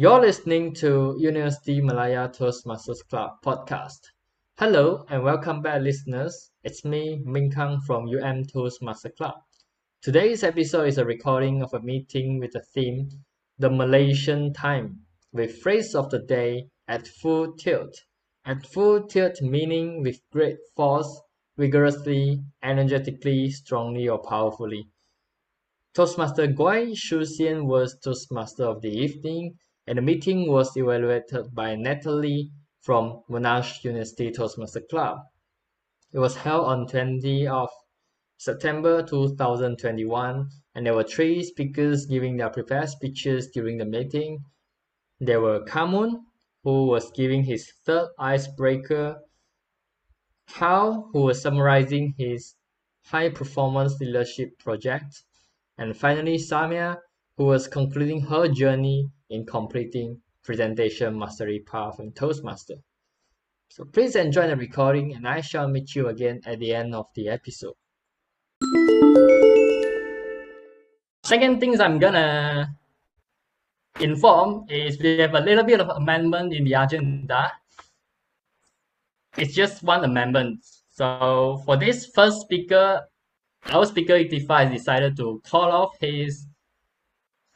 You're listening to University Malaya Toastmasters Club podcast. Hello and welcome back, listeners. It's me, Minh Kang from UM Toastmaster Club. Today's episode is a recording of a meeting with the theme The Malaysian Time with phrase of the day at full tilt. At full tilt meaning with great force, vigorously, energetically, strongly, or powerfully. Toastmaster Guai Shuxian was Toastmaster of the evening, and the meeting was evaluated by Natalie from Monash University Toastmaster Club. It was held on 20 of September 2021, and there were three speakers giving their prepared speeches during the meeting. There were Kamun, who was giving his third icebreaker, Hao, who was summarizing his high performance leadership project, and finally Samia, who was concluding her journey in completing presentation mastery path in Toastmaster. So please enjoy the recording and I shall meet you again at the end of the episode. Second things I'm gonna inform is we have a little bit of amendment in the agenda. It's just one amendment. So for this first speaker, our speaker 85 decided to call off his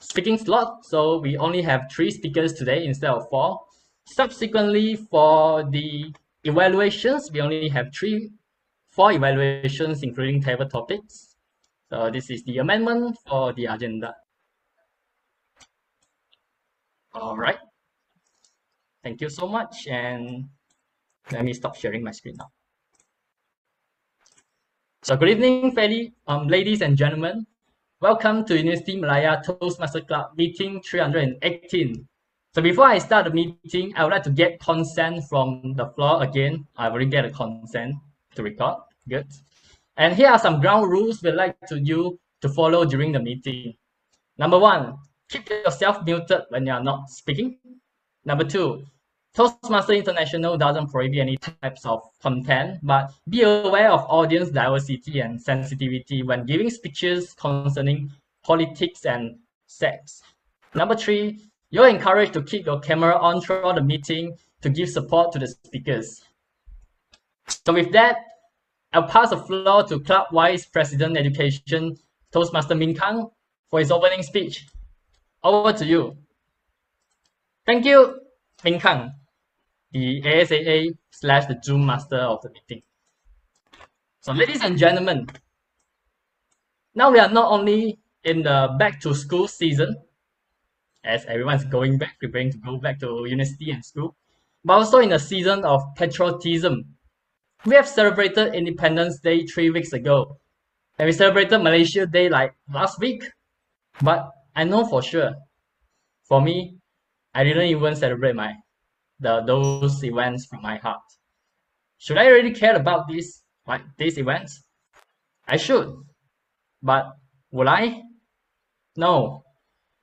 speaking slot. So we only have three speakers today instead of four. Subsequently, for the evaluations, we only have three, four evaluations, including table topics. So this is the amendment for the agenda. All right. Thank you so much. And let me stop sharing my screen now. So good evening, fairly, um, ladies and gentlemen. Welcome to University Malaya Toastmaster Club meeting 318. So before I start the meeting, I would like to get consent from the floor again. I've already get a consent to record. Good. And here are some ground rules we'd like to you to follow during the meeting. Number one, keep yourself muted when you are not speaking. Number two, Toastmaster International doesn't prohibit any types of content, but be aware of audience diversity and sensitivity when giving speeches concerning politics and sex. Number three, you're encouraged to keep your camera on throughout the meeting to give support to the speakers. So with that, I'll pass the floor to Club Vice President Education, Toastmaster Min Kang, for his opening speech. Over to you. Thank you, Min Kang the ASAA slash the Zoom master of the meeting. So ladies and gentlemen, now we are not only in the back to school season, as everyone's going back, preparing to go back to university and school, but also in the season of patriotism. We have celebrated Independence Day three weeks ago, and we celebrated Malaysia Day like last week. But I know for sure, for me, I didn't even celebrate my the those events from my heart. Should I really care about these like these events? I should. But would I? No.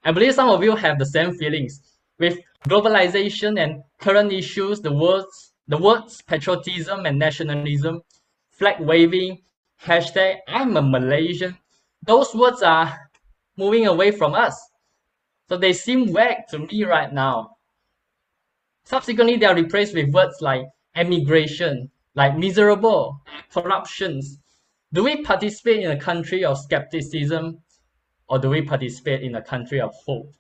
I believe some of you have the same feelings. With globalization and current issues, the words the words patriotism and nationalism, flag waving, hashtag I'm a Malaysian, those words are moving away from us. So they seem vague to me right now. Subsequently, they are replaced with words like emigration, like miserable, corruptions. Do we participate in a country of skepticism or do we participate in a country of hope?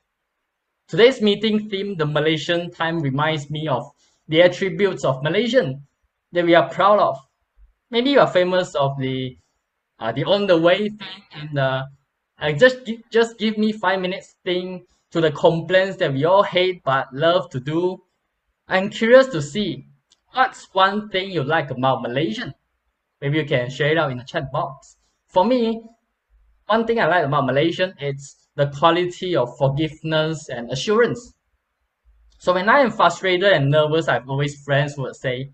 Today's meeting theme, the Malaysian time, reminds me of the attributes of Malaysian that we are proud of. Maybe you are famous of the uh, the on the way thing and uh, uh, just just give me five minutes thing to the complaints that we all hate but love to do I'm curious to see what's one thing you like about Malaysian. Maybe you can share it out in the chat box. For me, one thing I like about Malaysian is the quality of forgiveness and assurance. So when I am frustrated and nervous, I've always friends would say,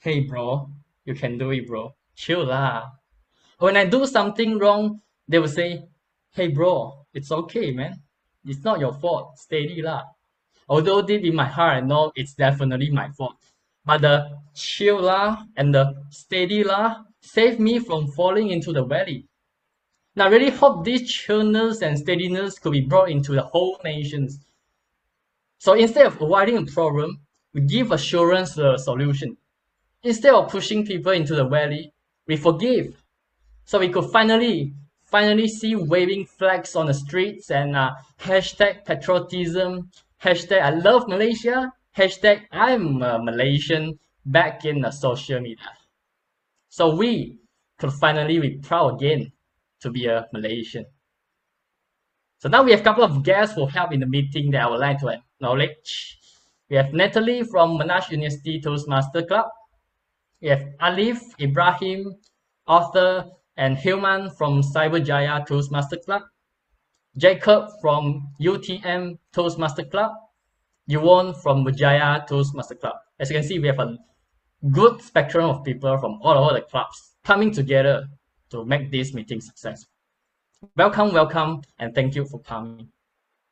Hey bro, you can do it, bro. Chill lah. When I do something wrong, they will say, Hey bro, it's okay, man. It's not your fault. Steady lah. Although deep in my heart, I know it's definitely my fault. But the chill lah and the steady lah saved me from falling into the valley. Now, I really hope this chillness and steadiness could be brought into the whole nations. So instead of avoiding a problem, we give assurance the solution. Instead of pushing people into the valley, we forgive. So we could finally, finally see waving flags on the streets and uh, hashtag patriotism, hashtag I love Malaysia, hashtag I'm a Malaysian back in the social media. So we could finally be proud again to be a Malaysian. So now we have a couple of guests who help in the meeting that I would like to acknowledge. We have Natalie from Monash University Toastmaster Club. We have Alif, Ibrahim, Arthur, and Hilman from Cyberjaya Toastmaster Club. Jacob from UTM Toastmaster Club. Yuwon from Mujaya Toastmaster Club. As you can see, we have a good spectrum of people from all over the clubs coming together to make this meeting successful. Welcome, welcome, and thank you for coming.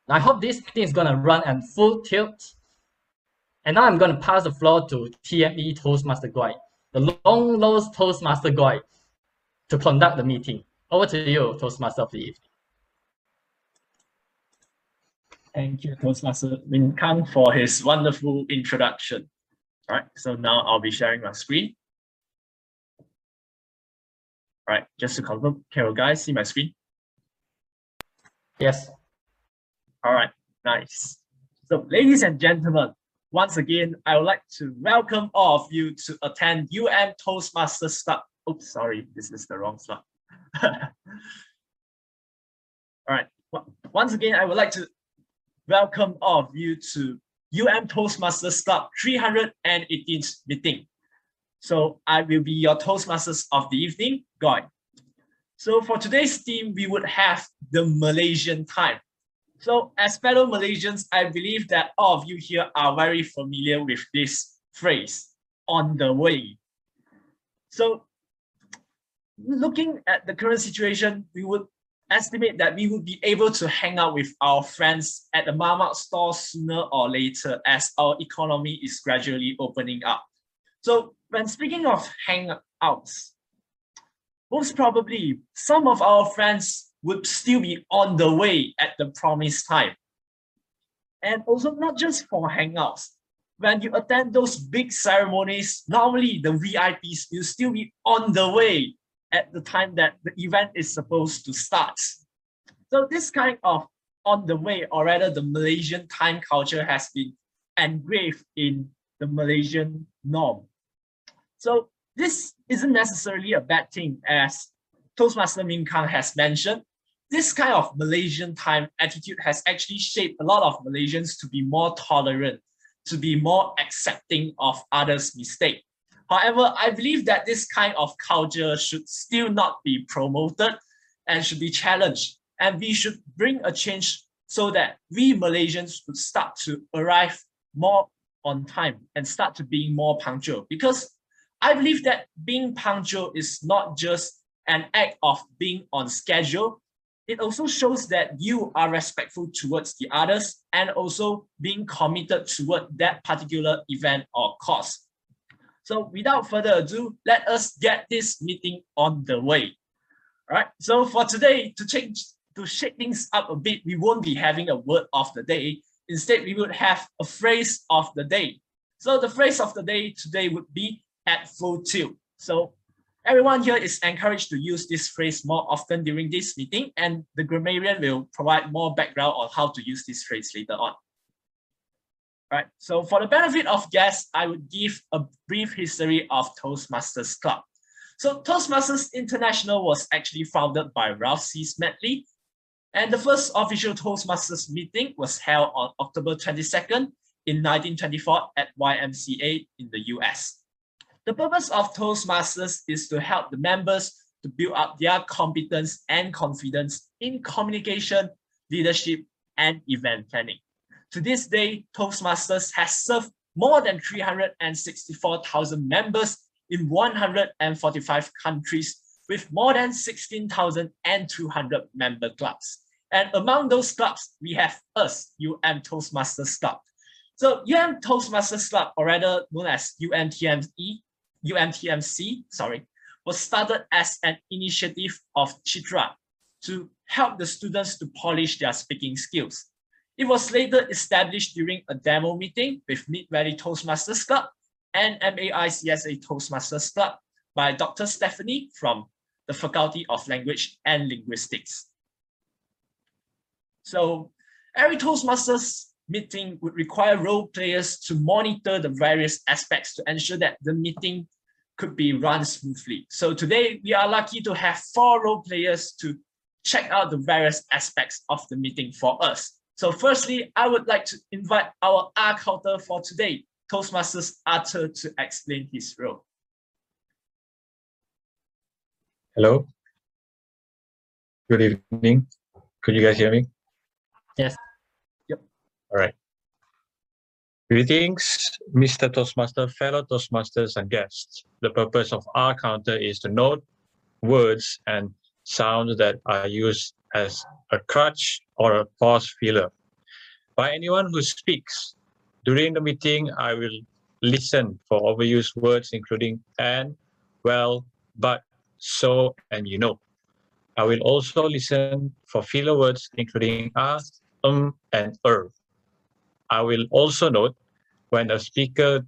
I hope this meeting is going to run at full tilt. And now I'm going to pass the floor to TME Toastmaster Guy, the long lost Toastmaster Guy, to conduct the meeting. Over to you, Toastmaster of the evening. Thank you, Toastmaster Min Kang, for his wonderful introduction. All right, so now I'll be sharing my screen. All right, just to confirm, can you guys see my screen? Yes. All right, nice. So ladies and gentlemen, once again, I would like to welcome all of you to attend UM Toastmasters Club. Oops, sorry, this is the wrong slide. all right, once again, I would like to welcome all of you to UM Toastmasters Club 318th meeting. So I will be your Toastmasters of the evening, Goy. So for today's theme, we would have the Malaysian time. So as fellow Malaysians, I believe that all of you here are very familiar with this phrase, on the way. So looking at the current situation, we would estimate that we would be able to hang out with our friends at the Mamak store sooner or later as our economy is gradually opening up. So when speaking of hangouts, most probably some of our friends would still be on the way at the promised time. And also not just for hangouts. When you attend those big ceremonies, normally the VIPs will still be on the way at the time that the event is supposed to start. So this kind of on the way, or rather the Malaysian time culture has been engraved in the Malaysian norm. So this isn't necessarily a bad thing as Toastmaster Min Kang has mentioned. This kind of Malaysian time attitude has actually shaped a lot of Malaysians to be more tolerant, to be more accepting of others' mistake. However, I believe that this kind of culture should still not be promoted and should be challenged. And we should bring a change so that we Malaysians would start to arrive more on time and start to being more punctual. Because I believe that being punctual is not just an act of being on schedule. It also shows that you are respectful towards the others and also being committed toward that particular event or cause. So without further ado, let us get this meeting on the way. All right, so for today, to change, to shake things up a bit, we won't be having a word of the day. Instead, we would have a phrase of the day. So the phrase of the day today would be at full tilt. So everyone here is encouraged to use this phrase more often during this meeting, and the grammarian will provide more background on how to use this phrase later on. Right, so for the benefit of guests, I would give a brief history of Toastmasters Club. So Toastmasters International was actually founded by Ralph C. Smedley, and the first official Toastmasters meeting was held on October 22nd in 1924 at YMCA in the US. The purpose of Toastmasters is to help the members to build up their competence and confidence in communication, leadership, and event planning. To this day, Toastmasters has served more than 364,000 members in 145 countries with more than 16,200 member clubs. And among those clubs, we have us, UM Toastmasters Club. So UM Toastmasters Club, or rather known as UMTME, UMTMC, sorry, was started as an initiative of Chitra to help the students to polish their speaking skills. It was later established during a demo meeting with Mid Valley Toastmasters Club and MAICSA Toastmasters Club by Dr. Stephanie from the Faculty of Language and Linguistics. So every Toastmasters meeting would require role players to monitor the various aspects to ensure that the meeting could be run smoothly. So today we are lucky to have four role players to check out the various aspects of the meeting for us. So firstly, I would like to invite our Ah-Counter for today, Toastmasters Arthur to explain his role. Hello. Good evening. Could you guys hear me? Yes. Yep. All right. Greetings, Mr. Toastmaster, fellow Toastmasters and guests. The purpose of Ah-Counter is to note words and sounds that are used as a crutch or a pause filler by anyone who speaks. During the meeting, I will listen for overused words including and, well, but, so, and you know. I will also listen for filler words including ah, um, and er. I will also note when a speaker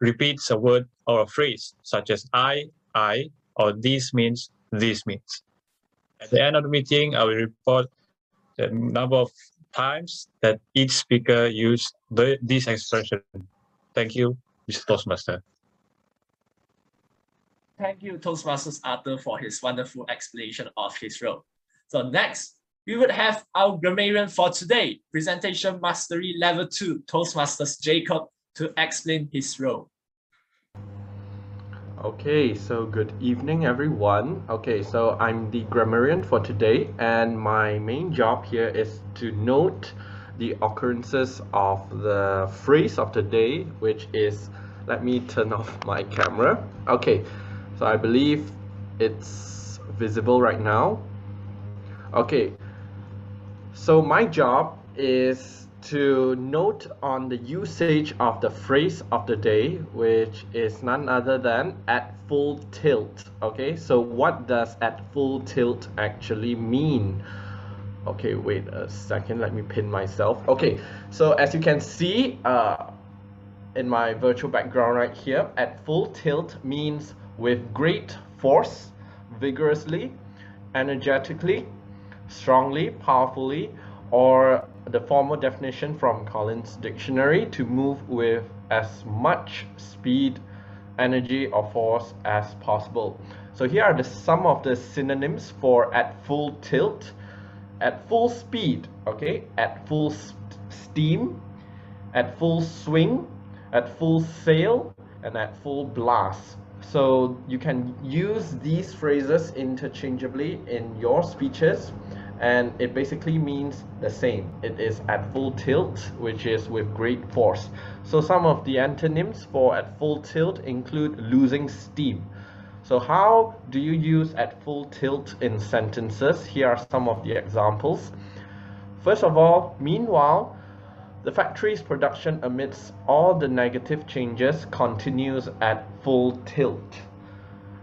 repeats a word or a phrase such as I, I, or this means, this means. At the end of the meeting, I will report the number of times that each speaker used the, this expression. Thank you, Mr. Toastmaster. Thank you, Toastmasters Arthur, for his wonderful explanation of his role. So next, we would have our grammarian for today, Presentation Mastery Level 2, Toastmasters Jacob, to explain his role. Okay, so good evening everyone. Okay, so I'm the grammarian for today and my main job here is to note the occurrences of the phrase of the day, which is, let me turn off my camera. Okay, so I believe it's visible right now. Okay, so my job is to note on the usage of the phrase of the day, which is none other than at full tilt. Okay, so what does at full tilt actually mean? Okay, wait a second, let me pin myself. Okay, so as you can see uh, in my virtual background right here, at full tilt means with great force, vigorously, energetically, strongly, powerfully, or the formal definition from Collins Dictionary to move with as much speed, energy or force as possible. So here are the some of the synonyms for at full tilt, at full speed, okay, at full st steam, at full swing, at full sail, and at full blast. So you can use these phrases interchangeably in your speeches and it basically means the same. It is at full tilt which is with great force. So some of the antonyms for at full tilt include losing steam. So how do you use at full tilt in sentences? Here are some of the examples. First of all meanwhile the factory's production amidst all the negative changes continues at full tilt.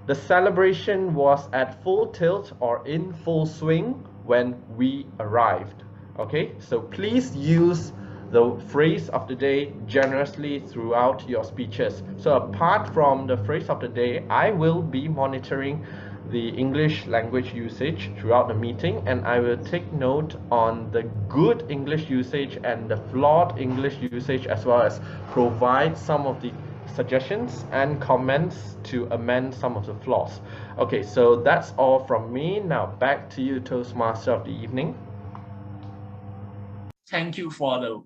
The celebration was at full tilt or in full swing when we arrived. Okay, so please use the phrase of the day generously throughout your speeches. So apart from the phrase of the day, I will be monitoring the English language usage throughout the meeting and I will take note on the good English usage and the flawed English usage as well as provide some of the suggestions and comments to amend some of the flaws. Okay, so that's all from me. Now back to you, Toastmaster of the evening. Thank you for the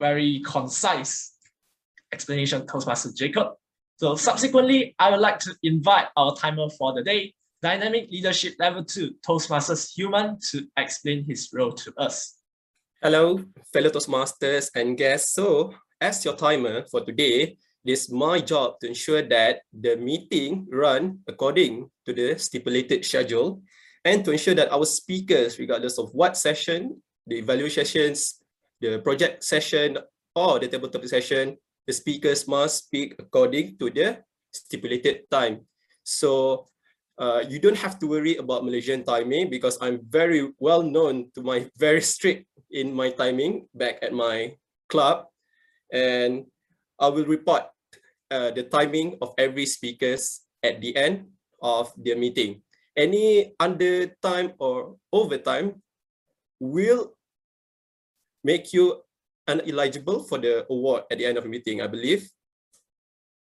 very concise explanation, Toastmaster Jacob. So subsequently, I would like to invite our timer for the day, Dynamic Leadership Level 2, Toastmasters Human, to explain his role to us. Hello, fellow Toastmasters and guests. So, as your timer for today, it is my job to ensure that the meeting run according to the stipulated schedule and to ensure that our speakers, regardless of what session, the evaluation sessions, the project session, or the table topic session, the speakers must speak according to the stipulated time. So uh, you don't have to worry about Malaysian timing because I'm very well known to my very strict in my timing back at my club and I will report uh, the timing of every speakers at the end of their meeting. Any under time or overtime will make you ineligible for the award at the end of the meeting, I believe.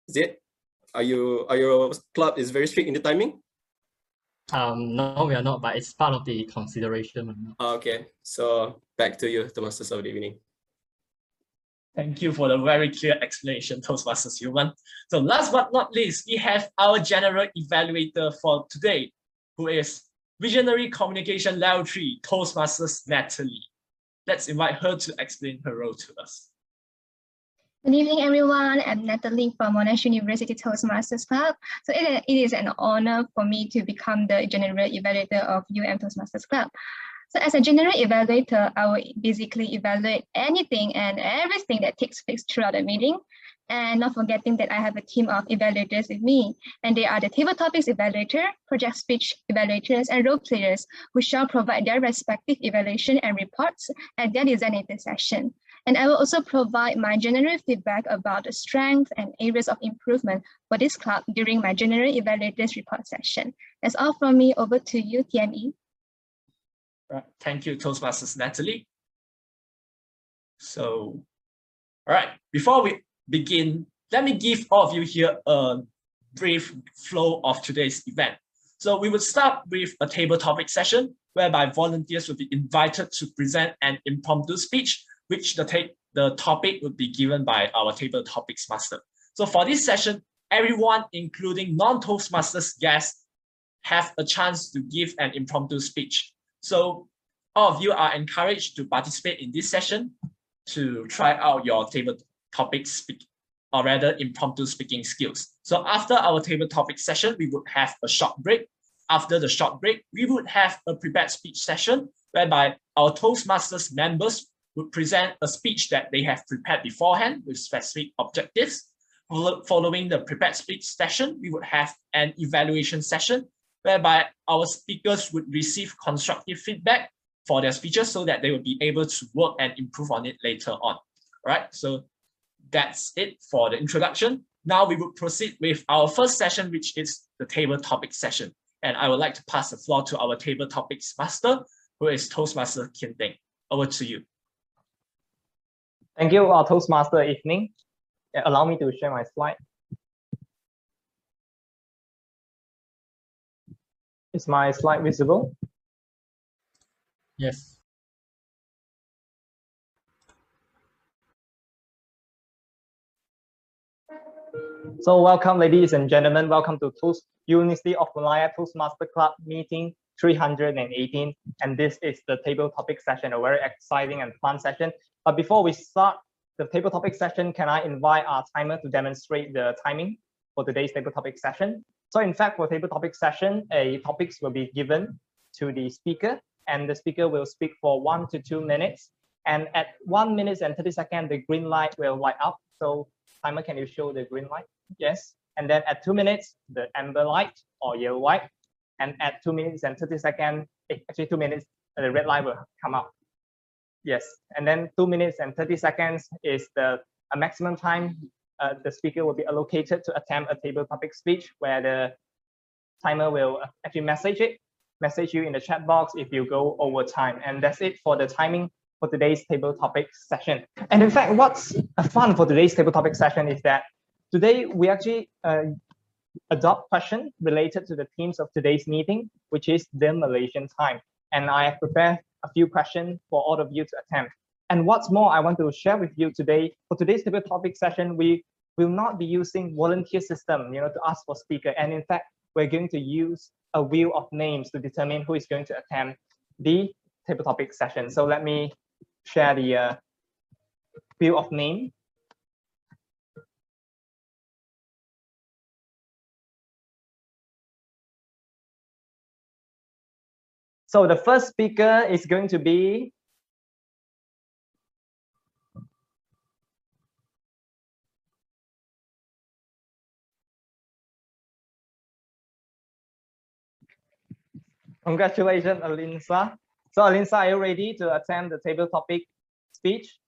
Is it? Are you are your club is very strict in the timing? Um, no, we are not, but it's part of the consideration. Ah, Okay, so back to you, the masters of the evening. Thank you for the very clear explanation, Toastmasters Human. So last but not least, we have our general evaluator for today, who is Visionary Communication Level 3, Toastmasters Natalie. Let's invite her to explain her role to us. Good evening, everyone. I'm Natalie from Monash University Toastmasters Club. So it, it is an honor for me to become the general evaluator of UM Toastmasters Club. So as a general evaluator, I will basically evaluate anything and everything that takes place throughout the meeting. And not forgetting that I have a team of evaluators with me, and they are the table topics evaluator, project speech evaluators, and role players, who shall provide their respective evaluation and reports at their designated session. And I will also provide my general feedback about the strengths and areas of improvement for this club during my general evaluators report session. That's all from me. Over to you. TME. Right. Thank you, Toastmasters Natalie. So, all right, before we begin, let me give all of you here a brief flow of today's event. So we will start with a table topic session whereby volunteers will be invited to present an impromptu speech, which the, ta- the topic would be given by our table topics master. So for this session, everyone, including non-Toastmasters guests, have a chance to give an impromptu speech. So all of you are encouraged to participate in this session to try out your table topic speak or rather impromptu speaking skills. So after our table topic session, we would have a short break. After the short break, we would have a prepared speech session whereby our Toastmasters members would present a speech that they have prepared beforehand with specific objectives. Following the prepared speech session, we would have an evaluation session whereby our speakers would receive constructive feedback for their speeches so that they will be able to work and improve on it later on. All right, so that's it for the introduction. Now we will proceed with our first session, which is the table topic session. And I would like to pass the floor to our table topics master, who is Toastmaster Kian Deng. Over to you. Thank you, uh, Toastmaster evening. Allow me to share my slide. Is my slide visible? Yes. So welcome, ladies and gentlemen. Welcome to Toast University of Malaya Toastmaster Club meeting 318. And this is the table topic session, a very exciting and fun session. But before we start the table topic session, can I invite our timer to demonstrate the timing for today's table topic session? So in fact, for table topic session, a topics will be given to the speaker and the speaker will speak for one to two minutes. And at one minute and 30 seconds, the green light will light up. So timer, can you show the green light? Yes. And then at two minutes, the amber light or yellow light. And at two minutes and 30 seconds, eh, actually two minutes, the red light will come up. Yes. And then two minutes and 30 seconds is the a maximum time uh, the speaker will be allocated to attempt a table topic speech where the timer will uh, actually message it, message you in the chat box if you go over time. And that's it for the timing for today's table topic session. And in fact, what's fun for today's table topic session is that today we actually uh, adopt question related to the themes of today's meeting, which is the Malaysian time. And I have prepared a few questions for all of you to attempt. And what's more, I want to share with you today, for today's table topic session, we will not be using volunteer system, you know, to ask for speaker. And in fact, we're going to use a wheel of names to determine who is going to attend the table topic session. So let me share the uh, wheel of name. So the first speaker is going to be Congratulations, Alinsa. So Alinsa, are you ready to attend the table topic speech?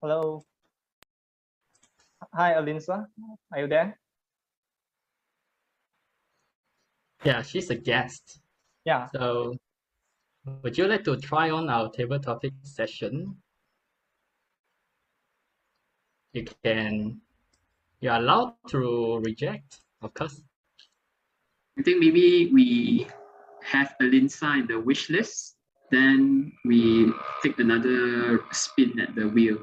Hello. Hi, Alinsa. Are you there? Yeah, she's a guest. Yeah. So would you like to try on our table topic session? You can, you're allowed to reject, of course. I think maybe we have Alinsa in the wish list, then we take another spin at the wheel.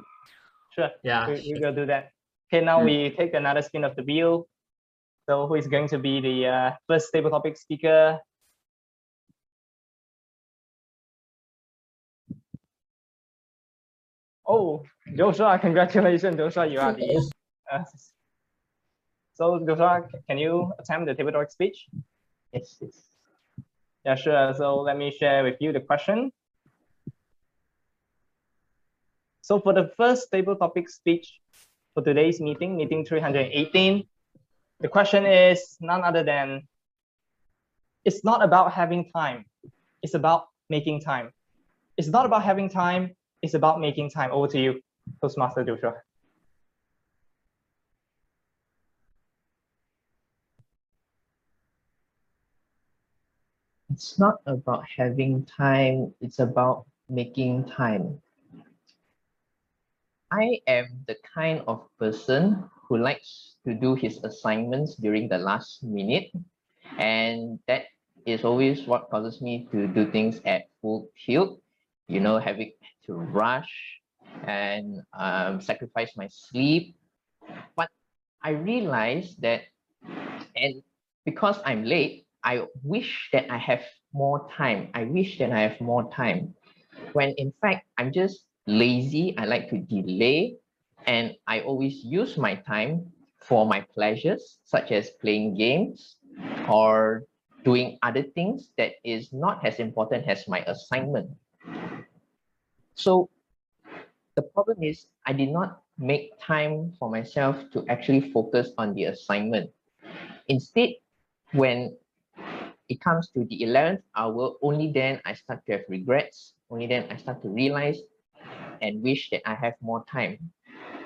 Sure. Yeah, we, we will do that. Okay, now Mm. we take another spin of the wheel. So who is going to be the uh, first table topic speaker? Oh, Joshua, congratulations, Joshua, you are the. Uh, so Joshua, can you attempt the table topic speech? Yes, yes. Yeah, sure. So let me share with you the question. So for the first table topic speech for today's meeting, meeting 318, the question is none other than it's not about having time, it's about making time. It's not about having time, it's about making time. Over to you, Toastmaster Joshua. It's not about having time, it's about making time. I am the kind of person who likes to do his assignments during the last minute. And that is always what causes me to do things at full tilt, you know, having to rush and um, sacrifice my sleep. But I realized that, and because I'm late, I wish that I have more time. I wish that I have more time. When in fact, I'm just lazy. I like to delay. And I always use my time for my pleasures, such as playing games or doing other things that is not as important as my assignment. So the problem is I did not make time for myself to actually focus on the assignment. Instead, when it comes to the 11th hour, only then I start to have regrets. Only then I start to realize and wish that I have more time.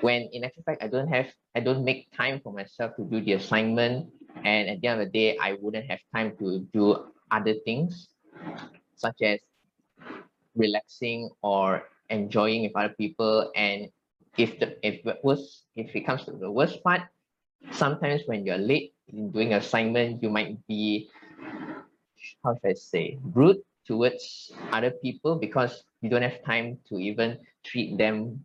When in actual fact, I don't have, I don't make time for myself to do the assignment. And at the end of the day, I wouldn't have time to do other things, such as relaxing or enjoying with other people. And if the if the worst, if it comes to the worst part, sometimes when you're late in doing assignment, you might be how should I say, rude towards other people because you don't have time to even treat them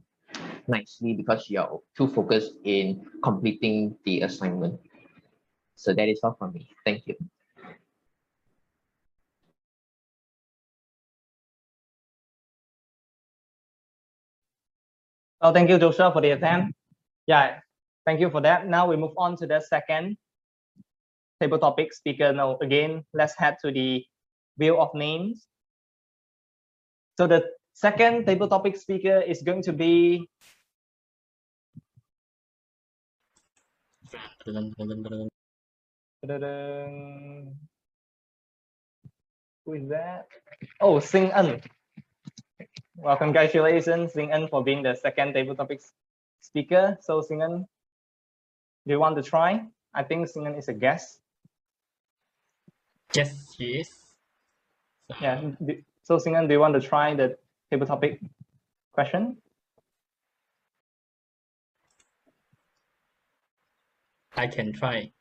nicely because you're too focused in completing the assignment. So that is all from me. Thank you. Well, thank you, Joshua, for the attempt. Yeah, thank you for that. Now we move on to the second table topic speaker. Now, again, let's head to the wheel of names. So the second table topic speaker is going to be. Who is that? Oh, Sing En. Well, congratulations, Sing En, for being the second table topics speaker. So, Sing En, do you want to try? I think Sing En is a guest. Yes, she is. Yeah. So, Sing En, do you want to try the table topic question? I can try.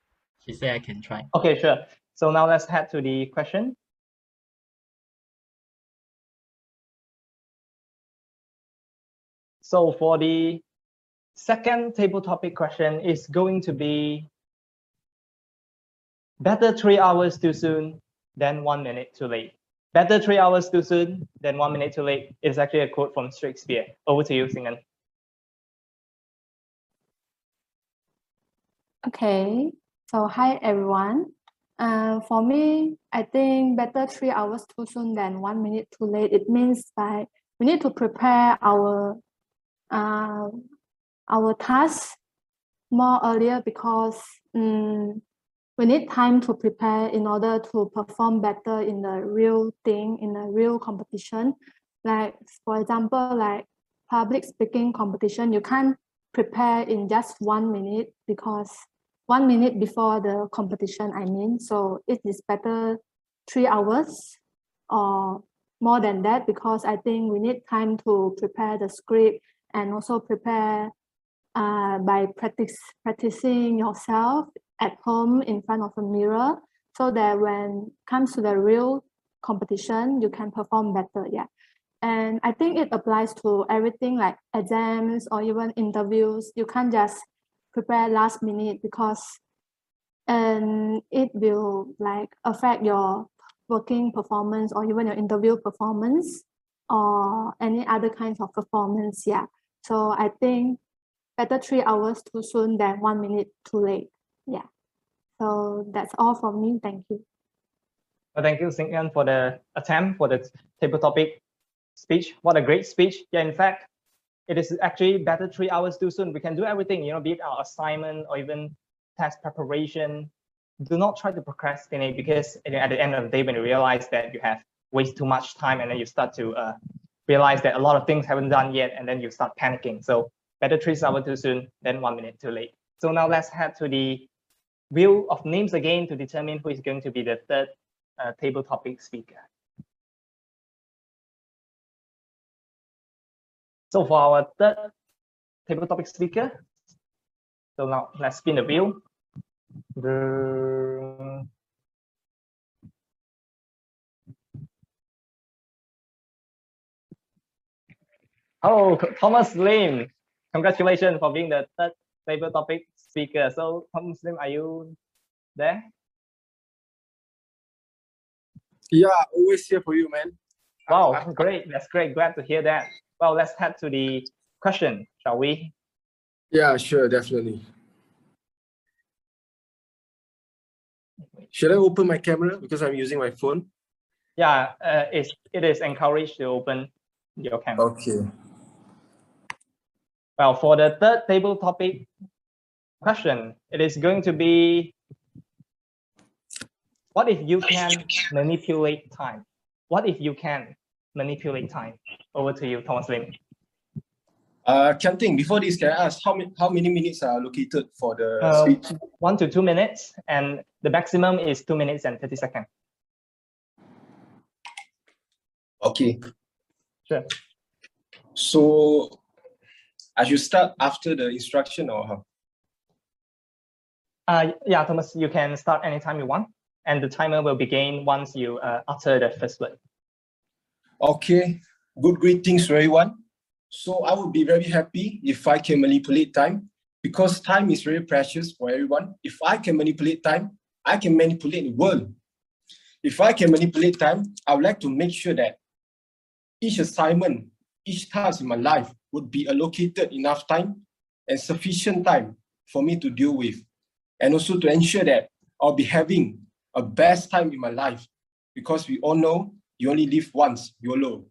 She said I can try. Okay, sure. So now let's head to the question. So for the second table topic question is going to be better three hours too soon than one minute too late. Better three hours too soon than one minute too late is actually a quote from Shakespeare. Over to you, Singan. Okay, so hi everyone. Uh, for me, I think better three hours too soon than one minute too late. It means like we need to prepare our uh, our tasks more earlier because um, we need time to prepare in order to perform better in the real thing, in a real competition. Like, for example, like public speaking competition, you can't prepare in just one minute because one minute before the competition, I mean, so it is better three hours or more than that because I think we need time to prepare the script and also prepare uh, by practice practicing yourself at home in front of a mirror so that when comes to the real competition you can perform better yeah. And i think it applies to everything like exams or even interviews. You can't just prepare last minute because and it will like affect your working performance or even your interview performance or any other kinds of performance yeah. So i think better three hours too soon than one minute too late yeah so that's all from me thank you Well, thank you, Xingyan, for the attempt for the table topic speech. What a great speech. Yeah, in fact, it is actually better three hours too soon. We can do everything, you know, be it our assignment or even test preparation. Do not try to procrastinate because at the end of the day, when you realize that you have wasted too much time and then you start to uh, realize that a lot of things haven't done yet and then you start panicking. So better three hours too soon than one minute too late. So now let's head to the wheel of names again to determine who is going to be the third uh, table topic speaker. So for our third table topic speaker, so now let's spin the wheel. The- Oh, Thomas Lim, congratulations for being the third table topic speaker. So Thomas Lim, are you there? Yeah, always here for you, man. Wow, great. That's great. Glad to hear that. Well, let's head to the question, shall we? Yeah, sure, definitely. Should I open my camera because I'm using my phone? Yeah, uh, it's, it is encouraged to open your camera. Okay. Well, for the third table topic question, it is going to be what if you can manipulate time? What if you can manipulate time? Over to you, Thomas Lim. Uh, Kian before this, can I ask how many how many minutes are allocated for the Uh, speech? one to two minutes, and the maximum is two minutes and 30 seconds. Okay. Sure. So I should start after the instruction or how? Uh, yeah, Thomas, you can start anytime you want, and the timer will begin once you uh, utter the first word. Okay, good greetings everyone. So I would be very happy if I can manipulate time because time is very precious for everyone. If I can manipulate time, I can manipulate the world. If I can manipulate time, I would like to make sure that each assignment, each task in my life would be allocated enough time and sufficient time for me to deal with. And also to ensure that I'll be having a best time in my life because we all know you only live once, YOLO.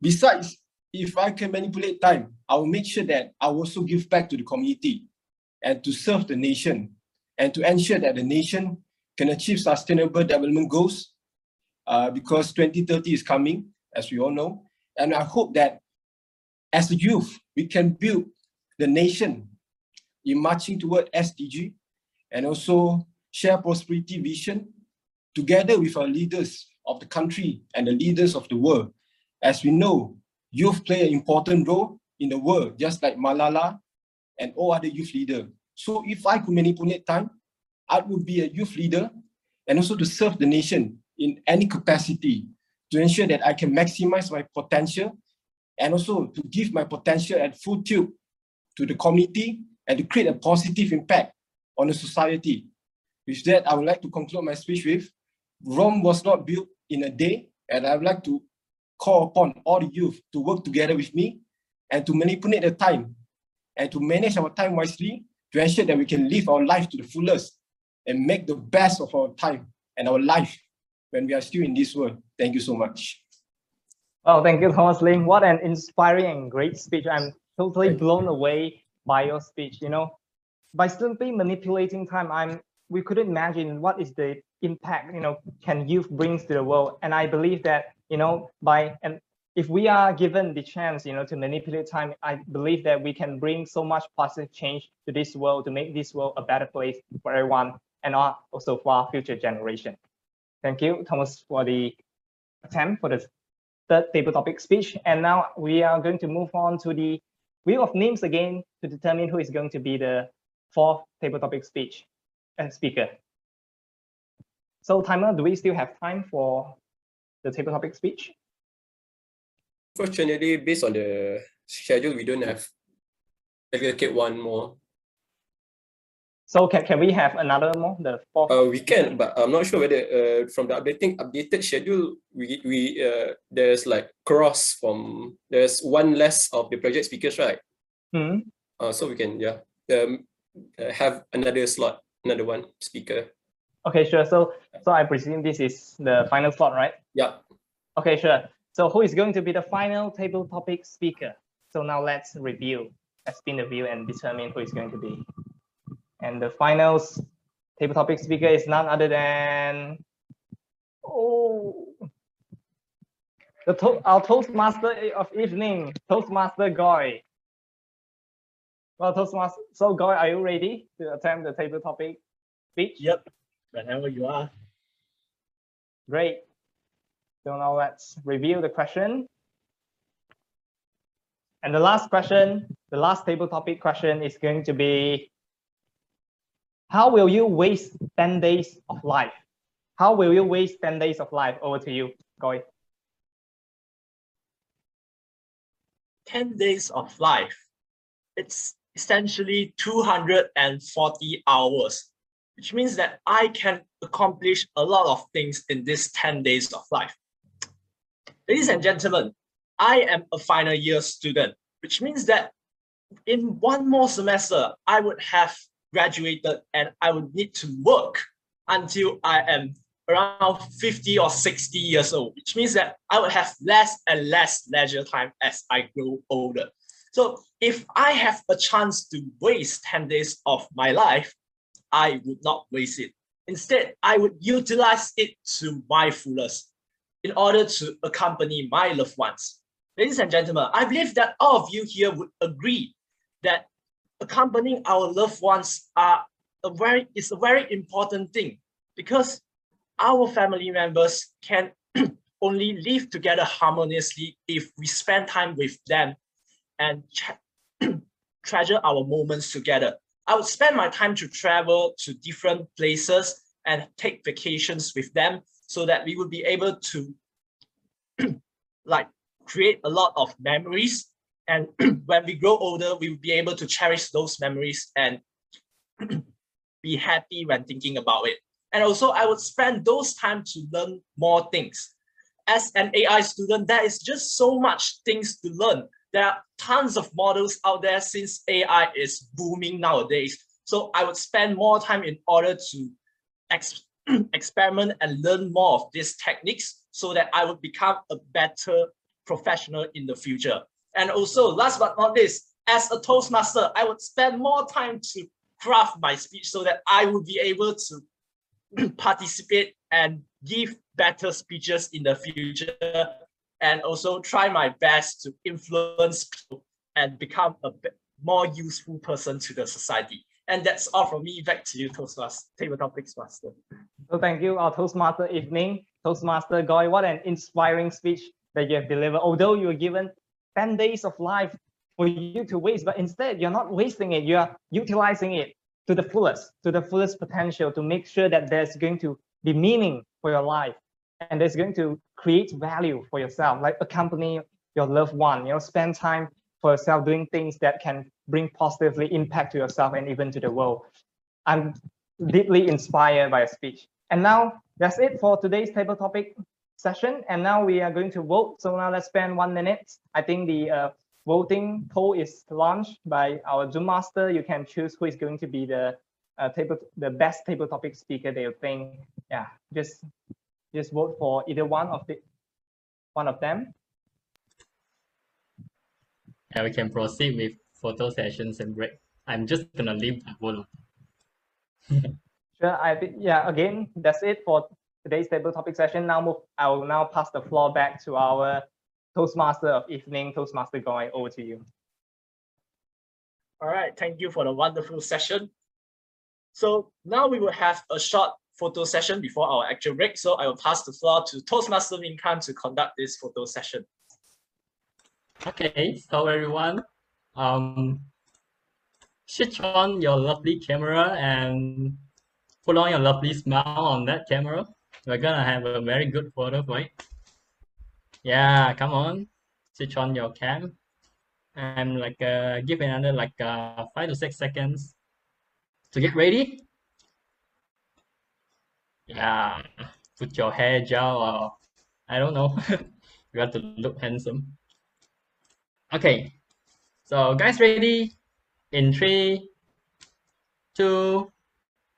Besides, if I can manipulate time, I will make sure that I also give back to the community and to serve the nation and to ensure that the nation can achieve sustainable development goals uh, because 2030 is coming, as we all know. And I hope that as a youth, we can build the nation in marching toward SDG and also share prosperity vision together with our leaders of the country and the leaders of the world. As we know, youth play an important role in the world, just like Malala and all other youth leaders. So if I could manipulate time, I would be a youth leader and also to serve the nation in any capacity to ensure that I can maximize my potential and also to give my potential at full tilt to the community and to create a positive impact on the society. With that, I would like to conclude my speech with Rome was not built in a day, and I would like to call upon all the youth to work together with me and to manipulate the time and to manage our time wisely to ensure that we can live our life to the fullest and make the best of our time and our life when we are still in this world. Thank you so much. Oh, thank you, Thomas Lim. What an inspiring and great speech. I'm totally blown away your speech. You know, by simply manipulating time, I'm we couldn't imagine what is the impact you know can youth brings to the world. And i believe that you know by and if we are given the chance you know to manipulate time i believe that we can bring so much positive change to this world to make this world a better place for everyone and also for our future generation. Thank you thomas for the attempt for the third table topic speech. And now we are going to move on to the wheel of names again to determine who is going to be the fourth table topic speech and speaker. So timer, do we still have time for the table topic speech? Fortunately, based on the schedule, we don't have allocate one more. So can, can we have another more, the fourth? Uh, we can, but I'm not sure whether uh, from the updating updated schedule, we we uh, there's like cross from there's one less of the project speakers, right? Hmm. Uh, so we can yeah um, uh, have another slot, another one speaker. Okay, sure. So so I presume this is the final slot, right? Yeah. Okay, sure. So who is going to be the final table topic speaker? So now let's review, let's spin the wheel and determine who is going to be. And the final table topic speaker is none other than oh the to our Toastmaster of evening, Toastmaster Goy. Well, Toastmaster, so Goy, are you ready to attempt the table topic speech? Yep, whenever you are. Great. So now let's review the question. And the last question, the last table topic question is going to be, how will you waste 10 days of life? How will you waste 10 days of life? Over to you, Goy. 10 days of life. It's essentially 240 hours, which means that I can accomplish a lot of things in this 10 days of life. Ladies and gentlemen, I am a final year student, which means that in one more semester, I would have graduated and I would need to work until I am around 50 or 60 years old, which means that I would have less and less leisure time as I grow older. So if I have a chance to waste 10 days of my life, I would not waste it. Instead, I would utilize it to my fullest in order to accompany my loved ones. Ladies and gentlemen, I believe that all of you here would agree that accompanying our loved ones are a very is a very important thing because our family members can only live together harmoniously if we spend time with them and treasure our moments together. I would spend my time to travel to different places and take vacations with them so that we would be able to like create a lot of memories. And when we grow older, we will be able to cherish those memories and be happy when thinking about it. And also I would spend those time to learn more things. As an AI student, there is just so much things to learn. There are tons of models out there since AI is booming nowadays. So I would spend more time in order to ex experiment and learn more of these techniques so that I would become a better professional in the future. And also, last but not least, as a Toastmaster, I would spend more time to craft my speech so that I would be able to participate and give better speeches in the future and also try my best to influence people and become a more useful person to the society. And that's all from me. Back to you, Toastmaster, Table Topics Master. So thank you, our Toastmaster evening. Toastmaster Goy, what an inspiring speech that you have delivered. Although you were given 10 days of life for you to waste, but instead you're not wasting it, you are utilizing it to the fullest, to the fullest potential to make sure that there's going to be meaning for your life and there's going to create value for yourself, like accompany your loved one, you know, spend time for yourself doing things that can bring positively impact to yourself and even to the world. I'm deeply inspired by your speech. And now that's it for today's table topic session. And now we are going to vote. So now let's spend one minute. I think the uh, voting poll is launched by our Zoom master. You can choose who is going to be the uh, table, the best table topic speaker they think. Yeah, just just vote for either one of the one of them. And we can proceed with photo sessions and break. I'm just gonna leave the vote. Sure, I think, yeah, again, that's it for today's table topic session. Now move, I will now pass the floor back to our Toastmaster of evening, Toastmaster Goy, over to you. All right, thank you for the wonderful session. So now we will have a short photo session before our actual break. So I will pass the floor to Toastmaster Min Khan to conduct this photo session. Okay, so everyone, um, switch on your lovely camera and put on your lovely smile on that camera. We're gonna have a very good photo it. Yeah, come on, switch on your cam and like uh, give another like uh, five to six seconds to get ready. Yeah, put your hair gel or I don't know. you have to look handsome. Okay, so guys ready? In three, two,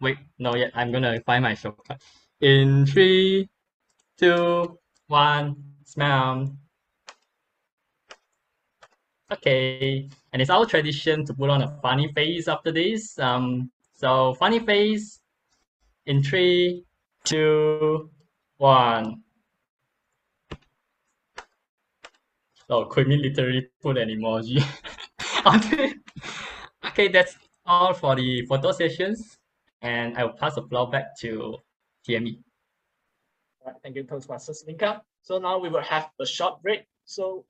wait, no yet. I'm gonna find my shortcut. In three, two, one, smile. Okay, and it's our tradition to put on a funny face after this. Um, so funny face in three, two, one. Oh, Quimmy literally put an emoji. okay. okay, that's all for the photo sessions. And I will pass the floor back to TME. All right, thank you, Toastmasters Min Khan. So now we will have a short break. So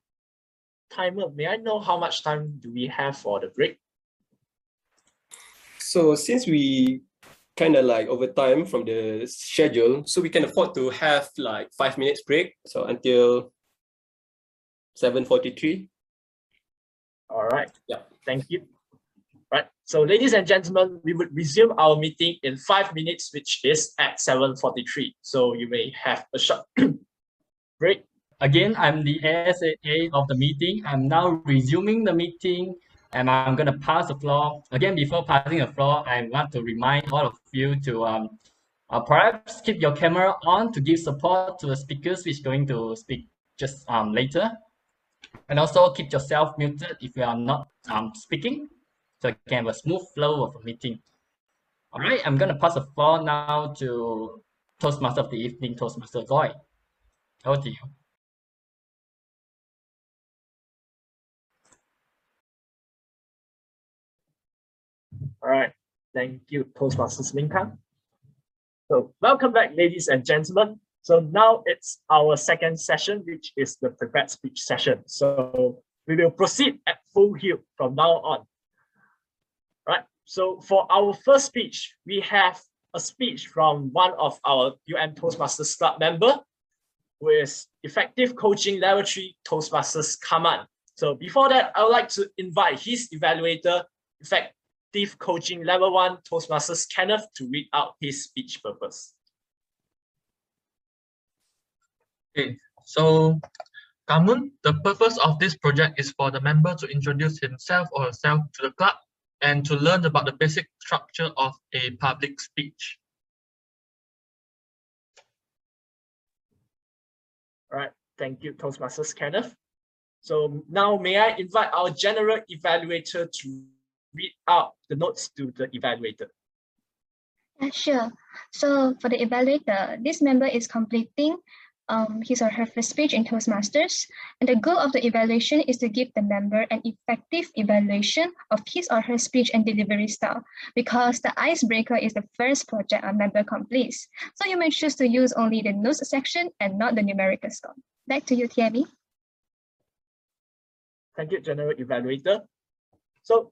timer, may I know how much time do we have for the break? So since we kind of like over time from the schedule, so we can afford to have like five minutes break. So until 7.43. All right. Yeah. Thank you. So ladies and gentlemen, we would resume our meeting in five minutes, which is at 7.43. So you may have a short break. Again, I'm the ASAA of the meeting. I'm now resuming the meeting and I'm going to pass the floor. Again, before passing the floor, I want to remind all of you to um, uh, perhaps keep your camera on to give support to the speakers which going to speak just um, later. And also keep yourself muted if you are not um, speaking, so you can have a smooth flow of a meeting. All right, I'm going to pass the floor now to Toastmaster of the evening, Toastmaster Goy. Over to you. All right. Thank you, Toastmasters Min So welcome back, ladies and gentlemen. So now it's our second session, which is the prepared speech session. So we will proceed at full heal from now on. Right. So for our first speech, we have a speech from one of our UN Toastmasters Club member, who is Effective Coaching Level 3 Toastmasters Kaman. So before that, I would like to invite his evaluator, Effective Coaching Level 1 Toastmasters Kenneth to read out his speech purpose. Okay, so Kaman, the purpose of this project is for the member to introduce himself or herself to the club and to learn about the basic structure of a public speech. All right, thank you, Toastmasters Kenneth. So now may I invite our general evaluator to read out the notes to the evaluator. Yeah, sure. So for the evaluator, this member is completing um, his or her first speech in Toastmasters. And the goal of the evaluation is to give the member an effective evaluation of his or her speech and delivery style, because the icebreaker is the first project a member completes. So you may choose to use only the notes section and not the numerical score. Back to you, TME. Thank you, General Evaluator. So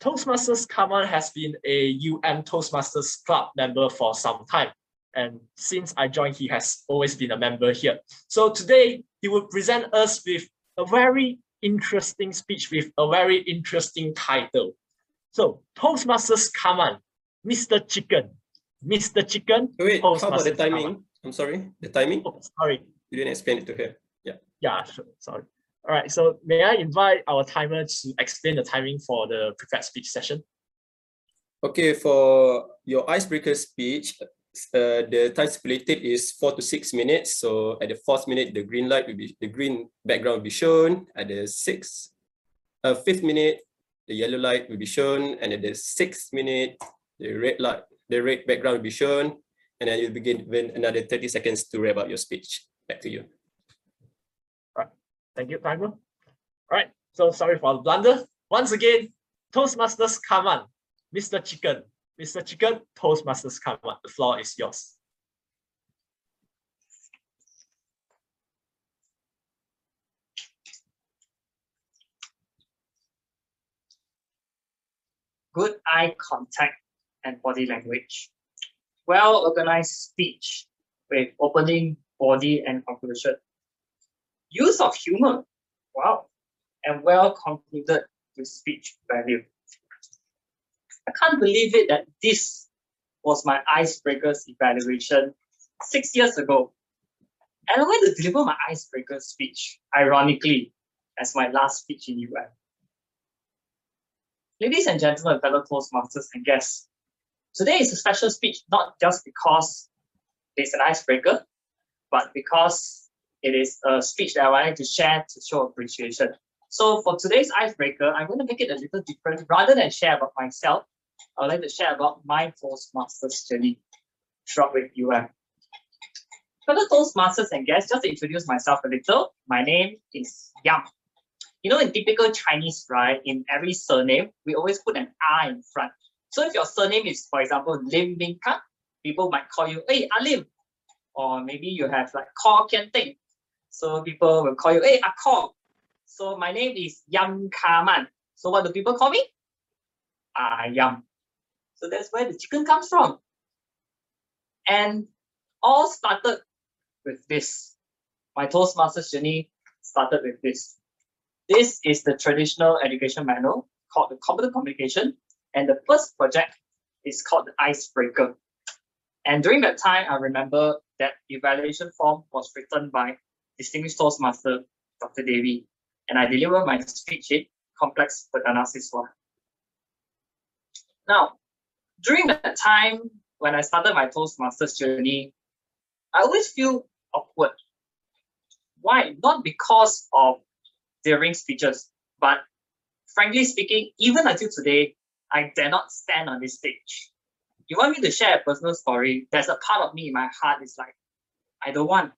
Toastmasters Kaman has been a UM Toastmasters Club member for some time. And since I joined, he has always been a member here. So today, he will present us with a very interesting speech with a very interesting title. So Toastmasters Kaman, Mr. Chicken. Mr. Chicken. Wait, how about the timing? Kaman. I'm sorry, the timing? Oh, sorry. You didn't explain it to her. Yeah. Yeah, sure. Sorry. All right, so may I invite our timer to explain the timing for the prepared speech session? Okay, for your icebreaker speech, uh, the time stipulated is four to six minutes. So at the fourth minute, the green light will be the green background will be shown. At the sixth, uh, fifth minute, the yellow light will be shown, and at the sixth minute, the red light the red background will be shown, and then you'll begin with another 30 seconds to wrap up your speech. Back to you. Thank you, timer. All right, so sorry for the blunder. Once again, Toastmasters, Kaman. Mr. Chicken, Mr. Chicken, Toastmasters, Kaman. The floor is yours. good eye contact and body language, well organized speech with opening, body, and conclusion, use of humor, wow, and well concluded with speech value. I can't believe it that this was my icebreakers evaluation six years ago. And I went to deliver my icebreaker speech, ironically, as my last speech in UN. Ladies and gentlemen, fellow Toastmasters and guests, today is a special speech not just because it's an icebreaker, but because it is a speech that I wanted to share to show appreciation. So for today's icebreaker, I'm going to make it a little different. Rather than share about myself, I would like to share about my Toastmasters journey throughout with UM. Fellow eh? Toastmasters and guests, just to introduce myself a little, my name is Yam. You know, in typical Chinese, right, in every surname, we always put an R in front. So if your surname is, for example, Lim Ming Ka, people might call you, hey, ah Alim. Or maybe you have like Kor Kian Ting. So people will call you, hey, ah Akor. So my name is Yang Yam Kaman. So what do people call me? Ah, Ayam. So that's where the chicken comes from. And all started with this. My Toastmasters journey started with this. This is the traditional education manual called the Competent Communication. And the first project is called the Icebreaker. And during that time, I remember that evaluation form was written by Distinguished Toastmaster Dr. Devi. And I delivered my speech in complex Perdana Siswa. Now, during that time, when I started my Toastmasters journey, I always feel awkward. Why? Not because of daring speeches, but frankly speaking, even until today, I dare not stand on this stage. You want me to share a personal story? There's a part of me in my heart is like, I don't want.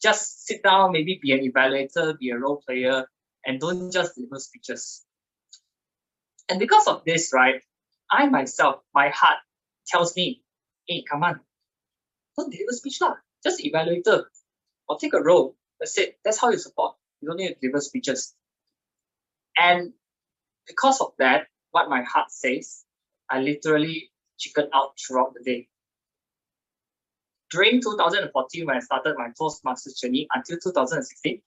Just sit down, maybe be an evaluator, be a role player, and don't just deliver speeches. And because of this, right, I myself, my heart tells me, hey, come on, don't deliver speech lah. Just evaluator or take a role. That's it. That's how you support. You don't need to deliver speeches. And because of that, what my heart says, I literally chicken out throughout the day. During 2014, when I started my Toastmasters journey until 2016,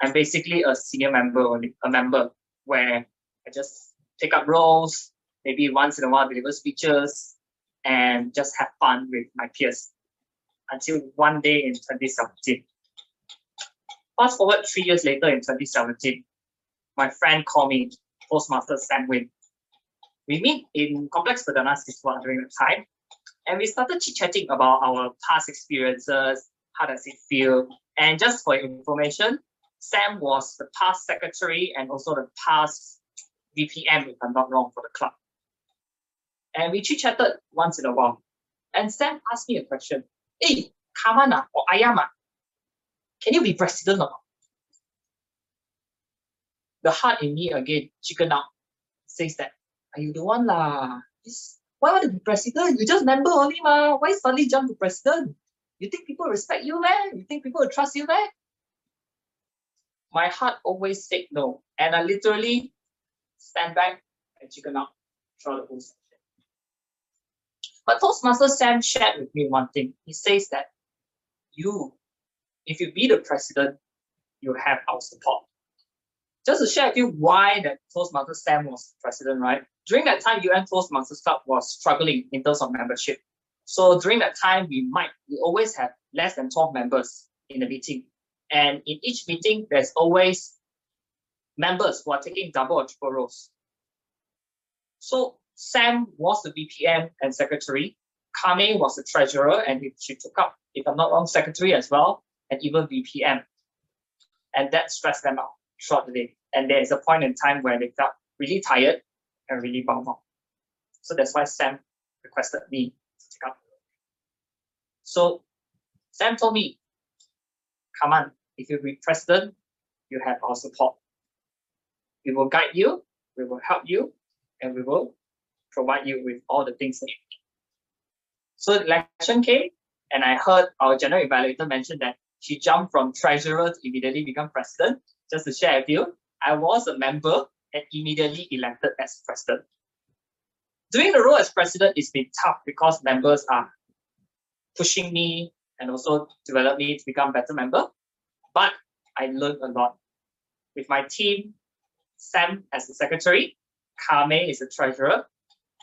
I'm basically a senior member only, a member where I just take up roles, maybe once in a while deliver speeches, and just have fun with my peers. Until one day in 2017. Fast forward three years later in 2017, my friend called me, Toastmaster Sam Win. We meet in Complex Perdana Siswa during the time, and we started chit-chatting about our past experiences, how does it feel, and just for information, Sam was the past secretary and also the past VPM, if I'm not wrong, for the club. And we chit-chatted once in a while. And Sam asked me a question. Hey, Kamana ah or Ayama, ah, can you be president or not? The heart in me again, chicken out, says that, are you the one lah? Why want to be president? You just member only ma. Why suddenly jump to president? You think people respect you man? You think people trust you man? My heart always said no. And I literally stand back and chicken out throughout the whole. But Toastmaster Sam shared with me one thing. He says that you, if you be the president, you have our support. Just to share with you why that Toastmaster Sam was president, right? During that time, UN Toastmasters Club was struggling in terms of membership. So during that time, we might we always have less than 12 members in the meeting. And in each meeting, there's always members who are taking double or triple roles. So Sam was the VPM and secretary. Kame was the treasurer and she took up, if I'm not wrong, secretary as well, and even VPM. And that stressed them out throughout the day. And there is a point in time where they felt really tired and really bummed out. So that's why Sam requested me to take up. So Sam told me, come on, if you be president, you have our support. We will guide you, we will help you, and we will provide you with all the things that you need. So the election came, and I heard our general evaluator mention that she jumped from treasurer to immediately become president. Just to share with you, I was a member and immediately elected as president. Doing the role as president is been tough because members are pushing me and also develop me to become better member. But I learned a lot. With my team, Sam as the secretary, Kame is the treasurer,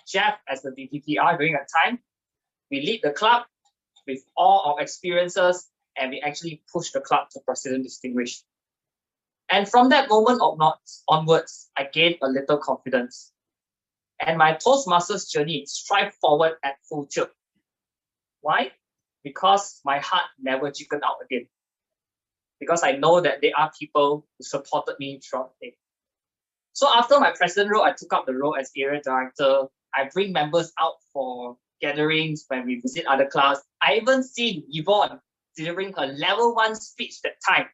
Jeff as the VPPR during that time. We lead the club with all our experiences and we actually push the club to president distinguished. And from that moment onwards, I gained a little confidence. And my Toastmasters journey strive forward at full tilt. Why? Because my heart never chickened out again. Because I know that there are people who supported me throughout the day. So after my president role, I took up the role as area director. I bring members out for gatherings when we visit other clubs. I even seen Yvonne delivering her level one speech that time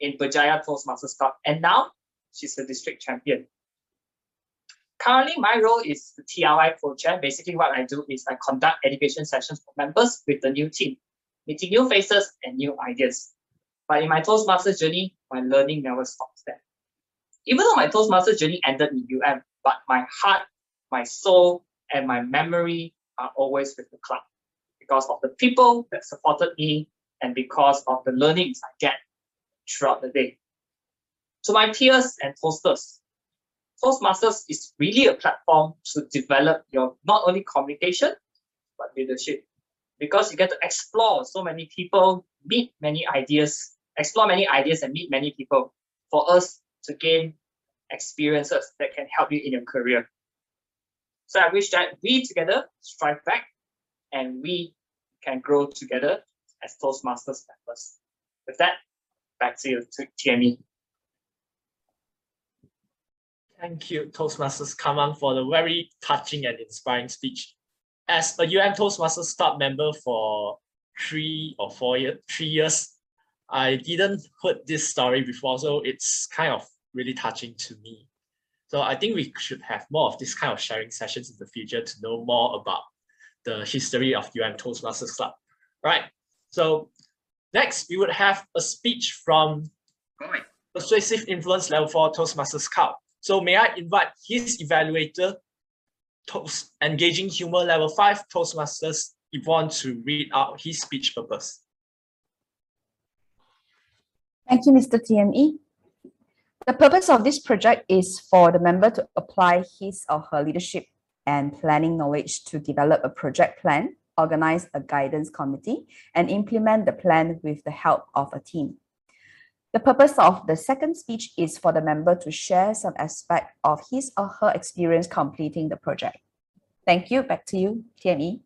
in Berjaya Toastmasters Club. And now she's the district champion. Currently, my role is the TLI co-chair. Basically, what I do is I conduct education sessions for members with the new team, meeting new faces and new ideas. But in my Toastmasters journey, my learning never stops there. Even though my Toastmasters journey ended in UM, but my heart, my soul, and my memory are always with the club because of the people that supported me and because of the learnings I get throughout the day. To my peers and Toasters, Toastmasters is really a platform to develop your not only communication, but leadership. Because you get to explore so many people, meet many ideas, explore many ideas and meet many people for us to gain experiences that can help you in your career. So I wish that we together strive back and we can grow together as Toastmasters members. With that, back to you, TME. Thank you, Toastmasters Kaman, for the very touching and inspiring speech. As a UM Toastmasters Club member for three or four years, three years, I didn't heard this story before, so it's kind of really touching to me. So I think we should have more of this kind of sharing sessions in the future to know more about the history of UM Toastmasters Club. Right. So next we would have a speech from Persuasive Influence Level 4 Toastmasters Club. So may I invite his evaluator, Toast Engaging Humor Level 5 Toastmasters, Yvonne to read out his speech purpose. Thank you, Mr. TME. The purpose of this project is for the member to apply his or her leadership and planning knowledge to develop a project plan, organize a guidance committee, and implement the plan with the help of a team. The purpose of the second speech is for the member to share some aspect of his or her experience completing the project. Thank you. Back to you, TME.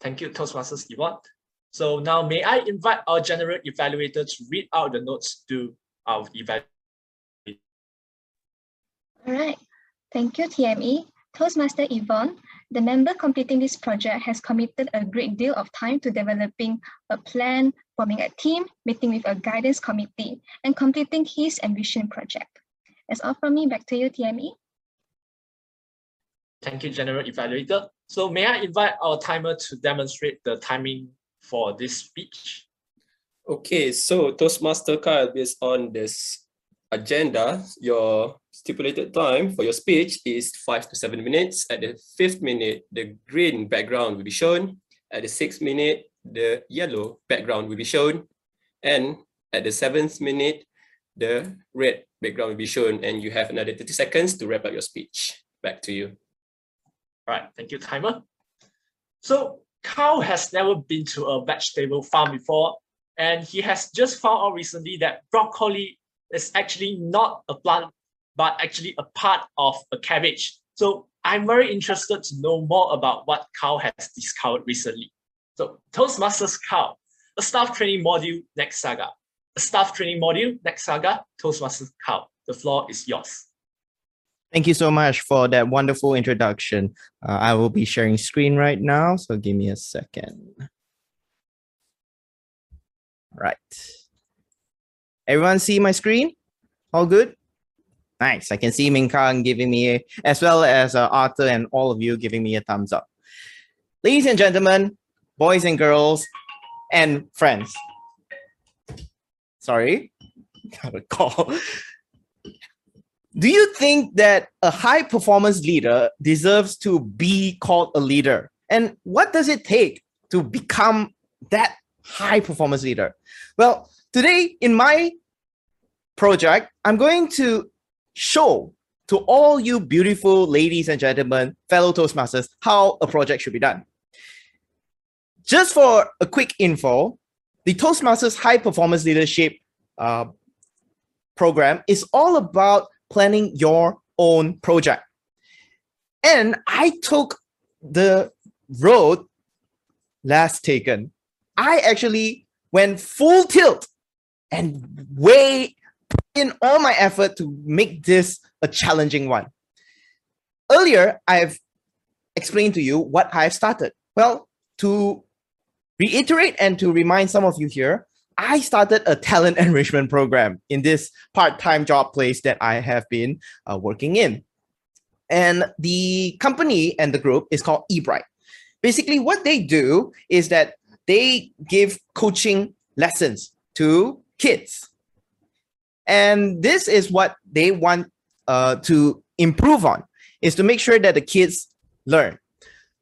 Thank you, Toastmasters Yvonne. So now may I invite our general evaluator to read out the notes to our evaluator. All right. Thank you, TME. Toastmaster Yvonne, the member completing this project has committed a great deal of time to developing a plan, forming a team, meeting with a guidance committee, and completing his ambition project. That's all from me. Back to you, TME. Thank you, General Evaluator. So may I invite our timer to demonstrate the timing for this speech? Okay, so Toastmaster Kyle, based on this agenda, your stipulated time for your speech is five to seven minutes. At the fifth minute, the green background will be shown. At the sixth minute, the yellow background will be shown. And at the seventh minute, the red background will be shown. And you have another 30 seconds to wrap up your speech. Back to you. All right, thank you, timer. So Carl has never been to a vegetable farm before, and he has just found out recently that broccoli is actually not a plant, but actually a part of a cabbage. So I'm very interested to know more about what Carl has discovered recently. So Toastmasters Carl, a staff training module, next saga. A staff training module, next saga, Toastmasters Carl. The floor is yours. Thank you so much for that wonderful introduction. Uh, I will be sharing screen right now, so give me a second. Right. Everyone see my screen? All good? Nice. I can see Minkang giving me, as well as uh, Arthur and all of you giving me a thumbs up. Ladies and gentlemen, boys and girls, and friends. Sorry, got a call. Do you think that a high performance leader deserves to be called a leader? And what does it take to become that high performance leader? Well, today in my project, I'm going to show to all you beautiful ladies and gentlemen, fellow Toastmasters, how a project should be done. Just for a quick info, the Toastmasters High Performance Leadership uh, program is all about planning your own project. And I took the road last taken. I actually went full tilt and way in all my effort to make this a challenging one. Earlier, I've explained to you what I've started. Well, to reiterate and to remind some of you here, I started a talent enrichment program in this part-time job place that I have been uh, working in. And the company and the group is called eBright. Basically, what they do is that they give coaching lessons to kids. And this is what they want uh, to improve on, is to make sure that the kids learn.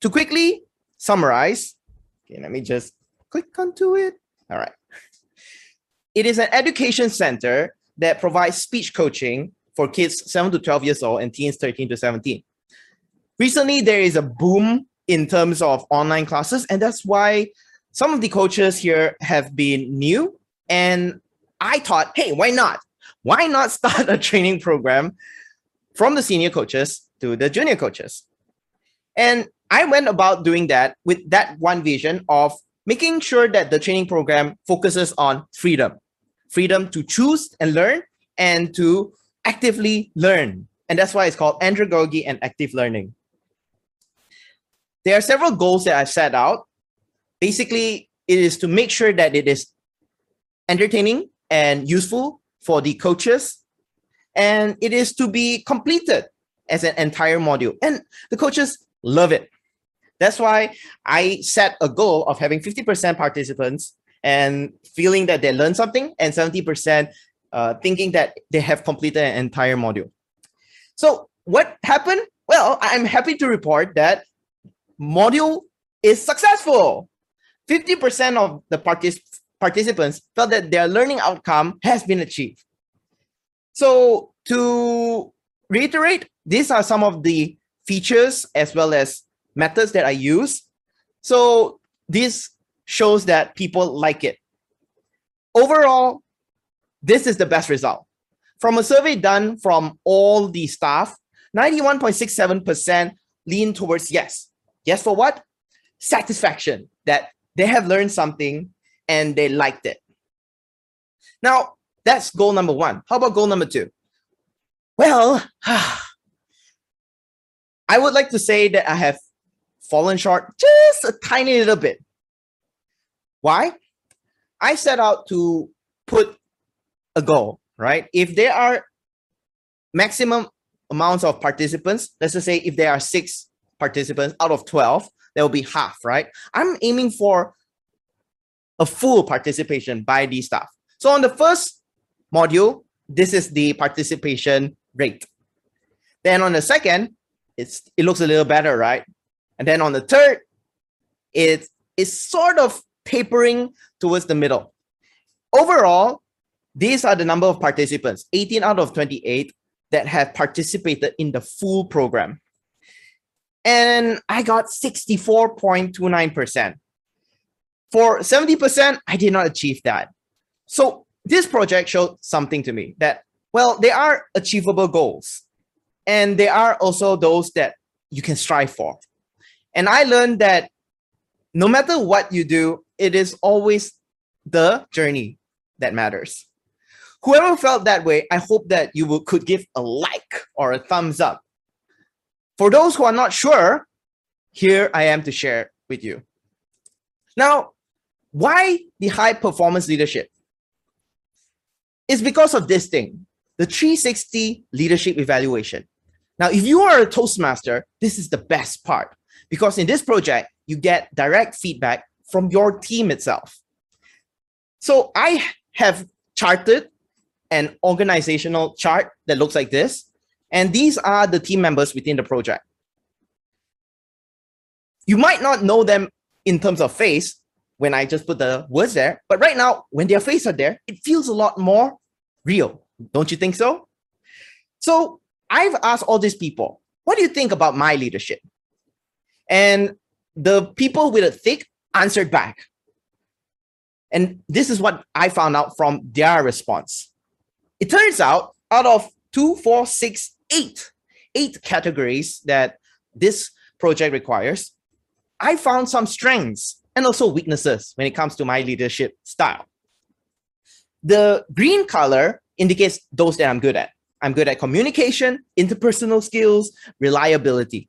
To quickly summarize, okay, let me just click onto it. All right. It is an education center that provides speech coaching for kids 7 to 12 years old and teens 13 to 17. Recently, there is a boom in terms of online classes, and that's why some of the coaches here have been new. And I thought, hey, why not? Why not start a training program from the senior coaches to the junior coaches? And I went about doing that with that one vision of making sure that the training program focuses on freedom freedom to choose and learn and to actively learn. And that's why it's called andragogy and active learning. There are several goals that I've set out. Basically, it is to make sure that it is entertaining and useful for the coaches. And it is to be completed as an entire module. And the coaches love it. That's why I set a goal of having 50% participants and feeling that they learned something and 70% uh, thinking that they have completed an entire module. So what happened? Well, I'm happy to report that module is successful. 50% of the partic participants felt that their learning outcome has been achieved. So to reiterate, these are some of the features as well as methods that I use. So this shows that people like it. Overall, this is the best result. From a survey done from all the staff, 91.67% lean towards yes. Yes for what? Satisfaction, that they have learned something and they liked it. Now, that's goal number one. How about goal number two? Well, I would like to say that I have fallen short just a tiny little bit. Why? I set out to put a goal, right? If there are maximum amounts of participants, let's just say if there are six participants out of 12, there will be half, right? I'm aiming for a full participation by the staff. So on the first module, this is the participation rate. Then on the second, it's it looks a little better, right? And then on the third, it is sort of tapering towards the middle. Overall, these are the number of participants, 18 out of 28 that have participated in the full program. And I got 64.29%. For 70%, I did not achieve that. So this project showed something to me that, well, there are achievable goals. And there are also those that you can strive for. And I learned that no matter what you do, it is always the journey that matters. whoever felt that way, I hope that you will, could give a like or a thumbs up. For those who are not sure, here I am to share with you. Now, why the high performance leadership? It's because of this thing, the 360 leadership evaluation. Now, if you are a Toastmaster, this is the best part because in this project, you get direct feedback from your team itself. So I have charted an organizational chart that looks like this. And these are the team members within the project. You might not know them in terms of face when I just put the words there, but right now, when their face are there, it feels a lot more real. Don't you think so? So I've asked all these people, what do you think about my leadership? And the people with a thick answered back. And this is what I found out from their response. It turns out out of two, four, six, eight, eight categories that this project requires, I found some strengths and also weaknesses when it comes to my leadership style. The green color indicates those that I'm good at. I'm good at communication, interpersonal skills, reliability.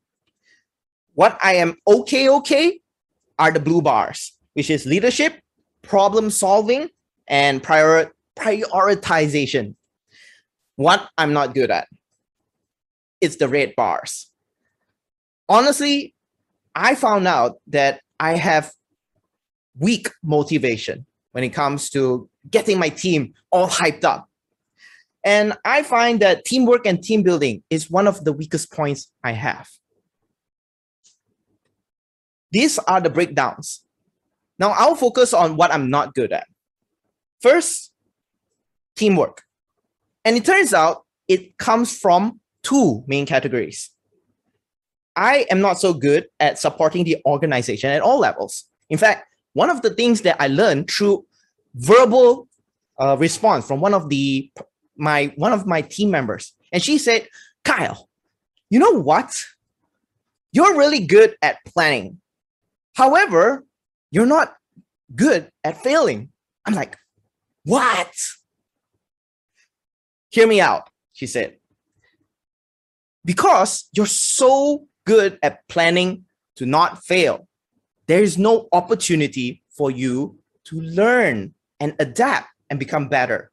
What I am okay, okay are the blue bars, which is leadership, problem solving, and prior prioritization. What I'm not good at, it's the red bars. Honestly, I found out that I have weak motivation when it comes to getting my team all hyped up. And I find that teamwork and team building is one of the weakest points I have. These are the breakdowns. Now I'll focus on what I'm not good at. First, teamwork. And it turns out it comes from two main categories. I am not so good at supporting the organization at all levels. In fact, one of the things that I learned through verbal uh, response from one of the my one of my team members, and she said, "Kyle, you know what? You're really good at planning. However, you're not good at failing." I'm like, "What?" Hear me out, she said. Because you're so good at planning to not fail, there is no opportunity for you to learn and adapt and become better.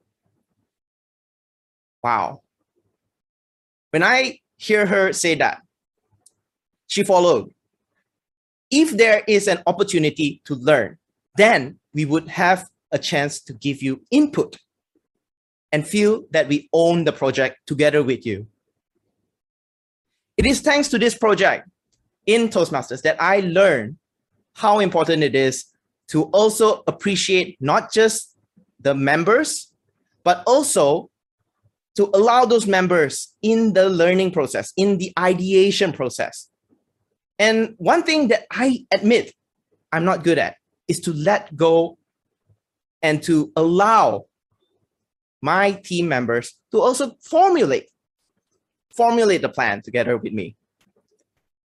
Wow. When I hear her say that, she followed. If there is an opportunity to learn, then we would have a chance to give you input and feel that we own the project together with you. It is thanks to this project in Toastmasters that I learned how important it is to also appreciate not just the members, but also to allow those members in the learning process, in the ideation process. And one thing that I admit I'm not good at is to let go and to allow my team members to also formulate formulate the plan together with me.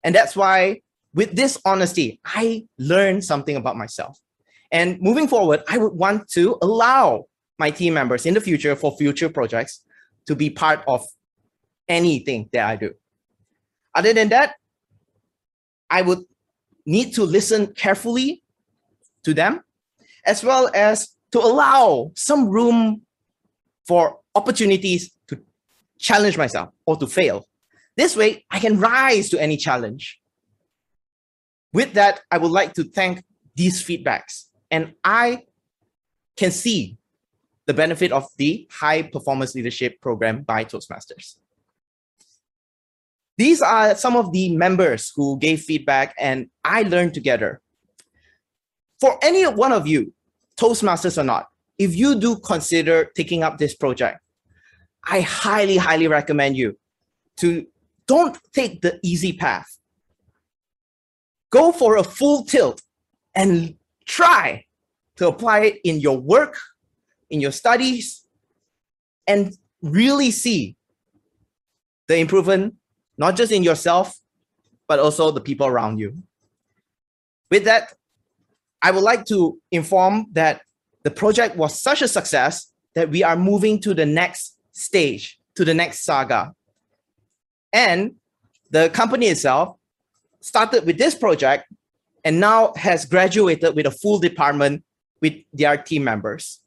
And that's why with this honesty, I learned something about myself. And moving forward, I would want to allow my team members in the future for future projects to be part of anything that I do. Other than that, I would need to listen carefully to them, as well as to allow some room for opportunities challenge myself or to fail. This way, I can rise to any challenge. With that, I would like to thank these feedbacks. And I can see the benefit of the high performance leadership program by Toastmasters. These are some of the members who gave feedback and I learned together. For any one of you, Toastmasters or not, if you do consider taking up this project, I highly, highly recommend you to don't take the easy path. Go for a full tilt and try to apply it in your work, in your studies, and really see the improvement, not just in yourself, but also the people around you. With that, I would like to inform that the project was such a success that we are moving to the next stage, to the next saga. And the company itself started with this project and now has graduated with a full department with their team members.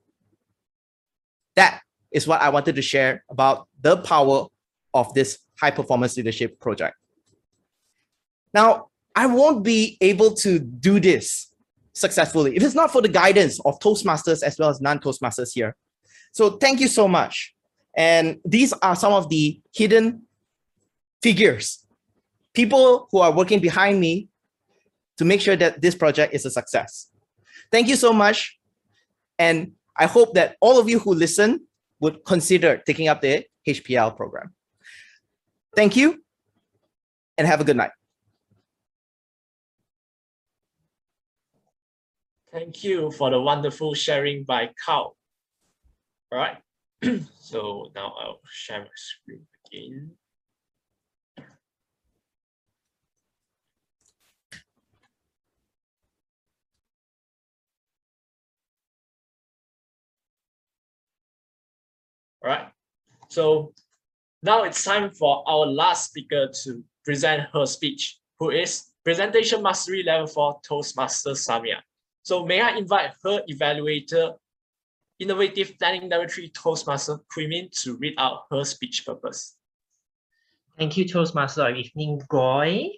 That is what I wanted to share about the power of this high performance leadership project. Now, I won't be able to do this successfully if it's not for the guidance of Toastmasters as well as non-Toastmasters here. So thank you so much. And these are some of the hidden figures, people who are working behind me to make sure that this project is a success. Thank you so much. And I hope that all of you who listen would consider taking up the HPL program. Thank you and have a good night. Thank you for the wonderful sharing by Carl. All right, so now I'll share my screen again. All right, so now it's time for our last speaker to present her speech, who is Presentation Mastery Level 4 Toastmaster Samia. So may I invite her evaluator, Innovative Planning Laboratory Toastmaster Quimin to read out her speech purpose. Thank you, Toastmaster. Evening, Goy.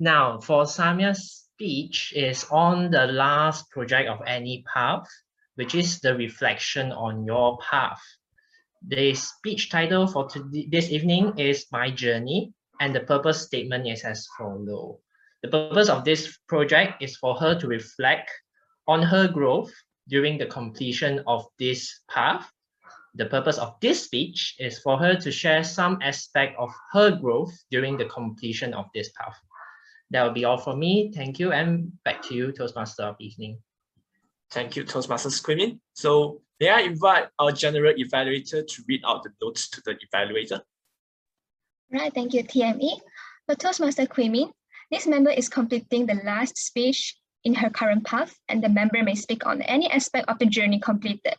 Now, for Samia's speech is on the last project of any path, which is the reflection on your path. The speech title for today, this evening is My Journey, and the purpose statement is as follows. The purpose of this project is for her to reflect on her growth during the completion of this path. The purpose of this speech is for her to share some aspect of her growth during the completion of this path. That will be all for me. Thank you, and back to you, Toastmaster of evening. Thank you, Toastmaster Quimin. So may I invite our general evaluator to read out the notes to the evaluator? Right, thank you, TME. For Toastmaster Quimin, this member is completing the last speech in her current path, and the member may speak on any aspect of the journey completed.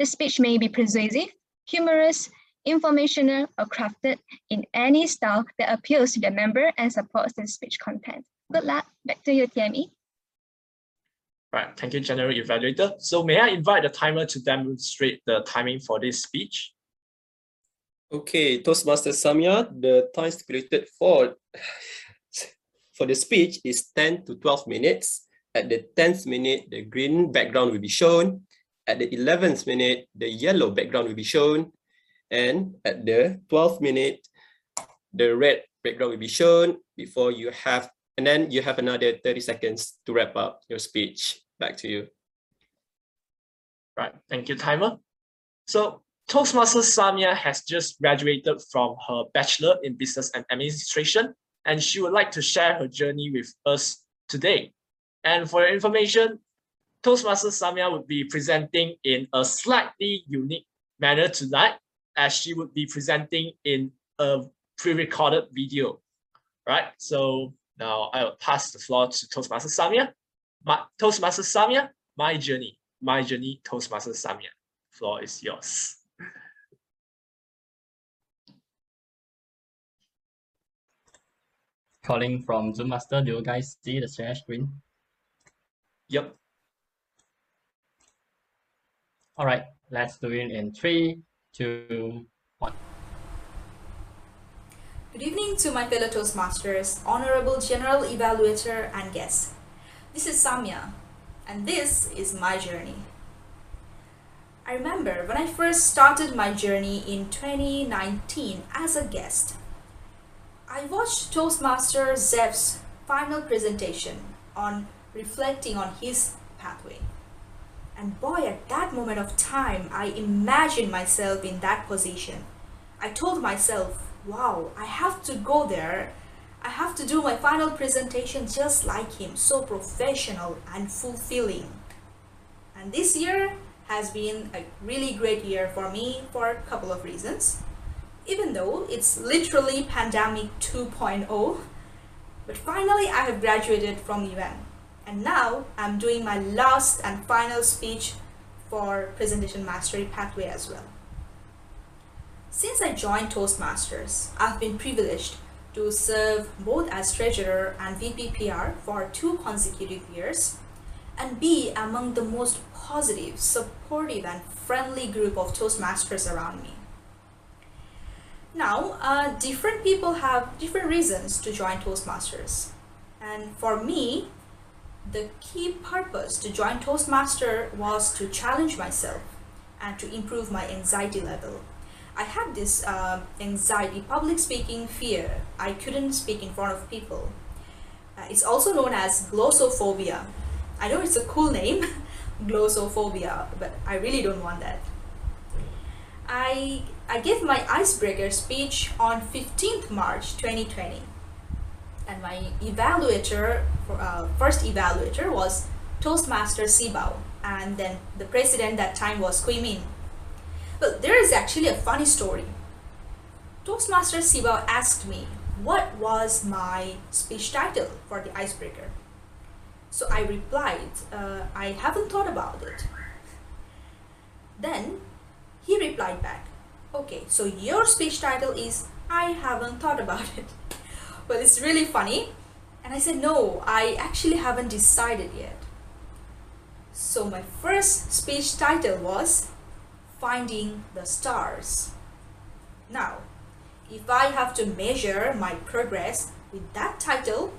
The speech may be persuasive, humorous, informational, or crafted in any style that appeals to the member and supports the speech content. Good luck. Back to you, TME. Right, thank you, General Evaluator. So may I invite the timer to demonstrate the timing for this speech? Okay, Toastmaster Samia, the time stipulated for for the speech is 10 to 12 minutes. At the 10th minute, the green background will be shown. At the 11th minute, the yellow background will be shown. And at the 12th minute, the red background will be shown before you have, and then you have another 30 seconds to wrap up your speech. Back to you. Right, thank you, timer. So Toastmaster Samia has just graduated from her Bachelor in Business and Administration and she would like to share her journey with us today. And for your information, Toastmaster Samia would be presenting in a slightly unique manner tonight, as she would be presenting in a pre-recorded video, right? So now I will pass the floor to Toastmaster Samia. My, Toastmaster Samia, my journey, my journey, Toastmaster Samia. Floor is yours. calling from Zoom Master. Do you guys see the share screen? Yep. All right, let's do it in three, two, one. Good evening to my fellow Toastmasters, Honorable General Evaluator and guests. This is Samia, and this is my journey. I remember when I first started my journey in 2019 as a guest. I watched Toastmaster Zev's final presentation on reflecting on his pathway. And boy, at that moment of time, I imagined myself in that position. I told myself, wow, I have to go there. I have to do my final presentation just like him, so professional and fulfilling. And this year has been a really great year for me for a couple of reasons even though it's literally pandemic 2.0. But finally, I have graduated from UM. And now I'm doing my last and final speech for presentation mastery pathway as well. Since I joined Toastmasters, I've been privileged to serve both as treasurer and VP PR for two consecutive years and be among the most positive, supportive and friendly group of Toastmasters around me. Now, uh, different people have different reasons to join Toastmasters. And for me, the key purpose to join Toastmaster was to challenge myself and to improve my anxiety level. I had this uh, anxiety, public speaking fear. I couldn't speak in front of people. Uh, it's also known as glossophobia. I know it's a cool name, glossophobia, but I really don't want that. I, I gave my icebreaker speech on 15th March 2020 and my evaluator, uh, first evaluator was Toastmaster Sibao and then the president that time was Kui Min. But there is actually a funny story. Toastmaster Sibao asked me what was my speech title for the icebreaker. So I replied, uh, I haven't thought about it. Then he replied back, okay, so your speech title is I haven't thought about it. Well, it's really funny. And I said, no, I actually haven't decided yet. So my first speech title was Finding the Stars. Now, if I have to measure my progress with that title,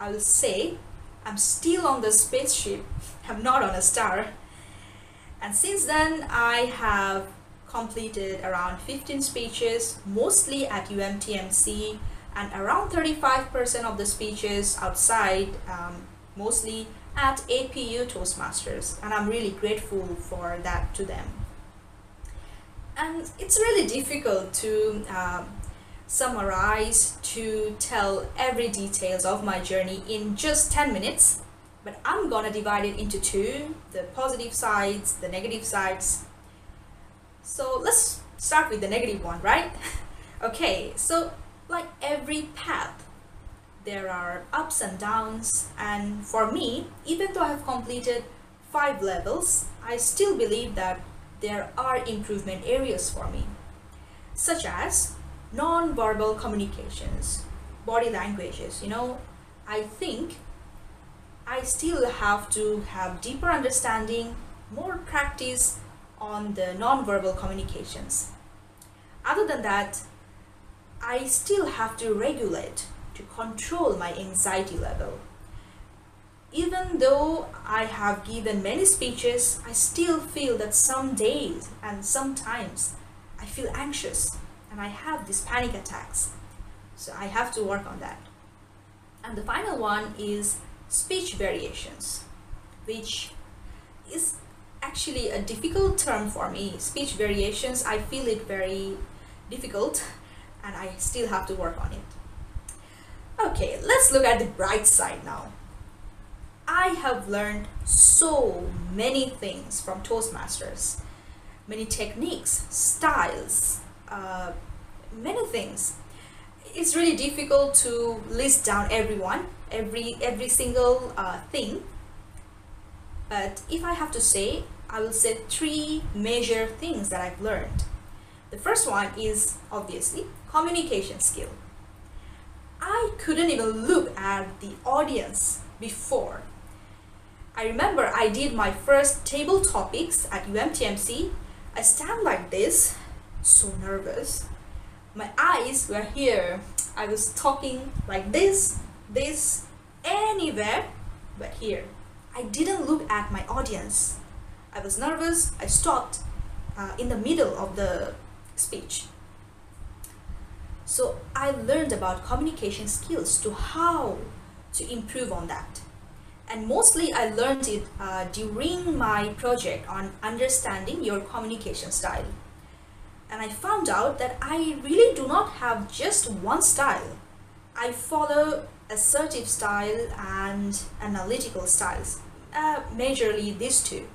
I will say I'm still on the spaceship, I'm not on a star. And since then, I have completed around 15 speeches, mostly at UMTMC, and around 35% of the speeches outside, um, mostly at APU Toastmasters, and I'm really grateful for that to them. And it's really difficult to um, summarize, to tell every details of my journey in just 10 minutes, but I'm gonna divide it into two, the positive sides, the negative sides. So let's start with the negative one, right? okay, so like every path, there are ups and downs. And for me, even though I have completed five levels, I still believe that there are improvement areas for me, such as non-verbal communications, body languages. You know, I think I still have to have deeper understanding, more practice on the non-verbal communications. Other than that, I still have to regulate to control my anxiety level. Even though I have given many speeches, I still feel that some days and sometimes I feel anxious and I have these panic attacks. So I have to work on that. And the final one is speech variations, which is actually a difficult term for me. Speech variations, I feel it very difficult and I still have to work on it. Okay, let's look at the bright side now. I have learned so many things from Toastmasters, many techniques, styles, uh, many things. It's really difficult to list down everyone, every every single uh, thing. But if I have to say, I will say three major things that I've learned. The first one is obviously communication skill. I couldn't even look at the audience before. I remember I did my first table topics at UMTMC. I stand like this, so nervous. My eyes were here. I was talking like this, this, anywhere but here. I didn't look at my audience. I was nervous. I stopped uh, in the middle of the speech. So I learned about communication skills to how to improve on that. And mostly I learned it uh, during my project on understanding your communication style. And I found out that I really do not have just one style. I follow assertive style and analytical styles, uh, majorly these two.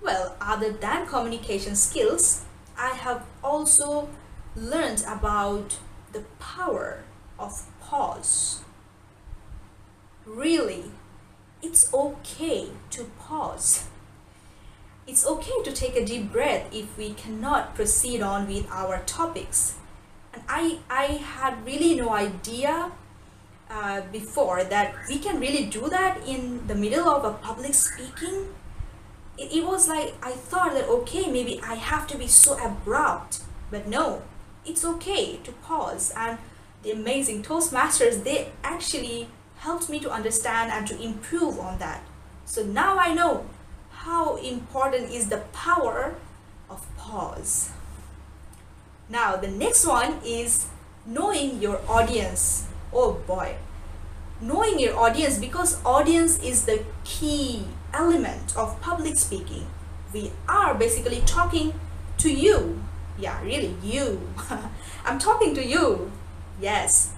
Well, other than communication skills, I have also learned about the power of pause. Really, it's okay to pause. it's okay to take a deep breath if we cannot proceed on with our topics. And I, I had really no idea uh, before that we can really do that in the middle of a public speaking. It, it was like I thought that okay, maybe I have to be so abrupt, but no, it's okay to pause. And the amazing Toastmasters, they actually helped me to understand and to improve on that. So now I know how important is the power of pause. Now the next one is knowing your audience. Oh boy. Knowing your audience because audience is the key element of public speaking. We are basically talking to you. Yeah, really you. I'm talking to you. Yes.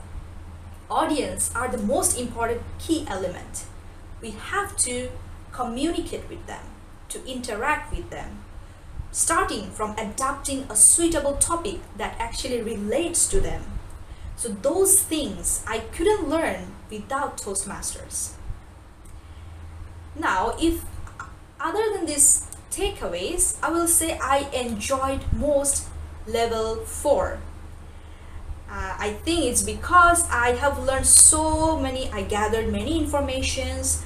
Audience are the most important key element. We have to communicate with them to interact with them, starting from adapting a suitable topic that actually relates to them. So those things I couldn't learn without Toastmasters. Now, if other than these takeaways, I will say I enjoyed most level 4. Uh, I think it's because I have learned so many, I gathered many informations,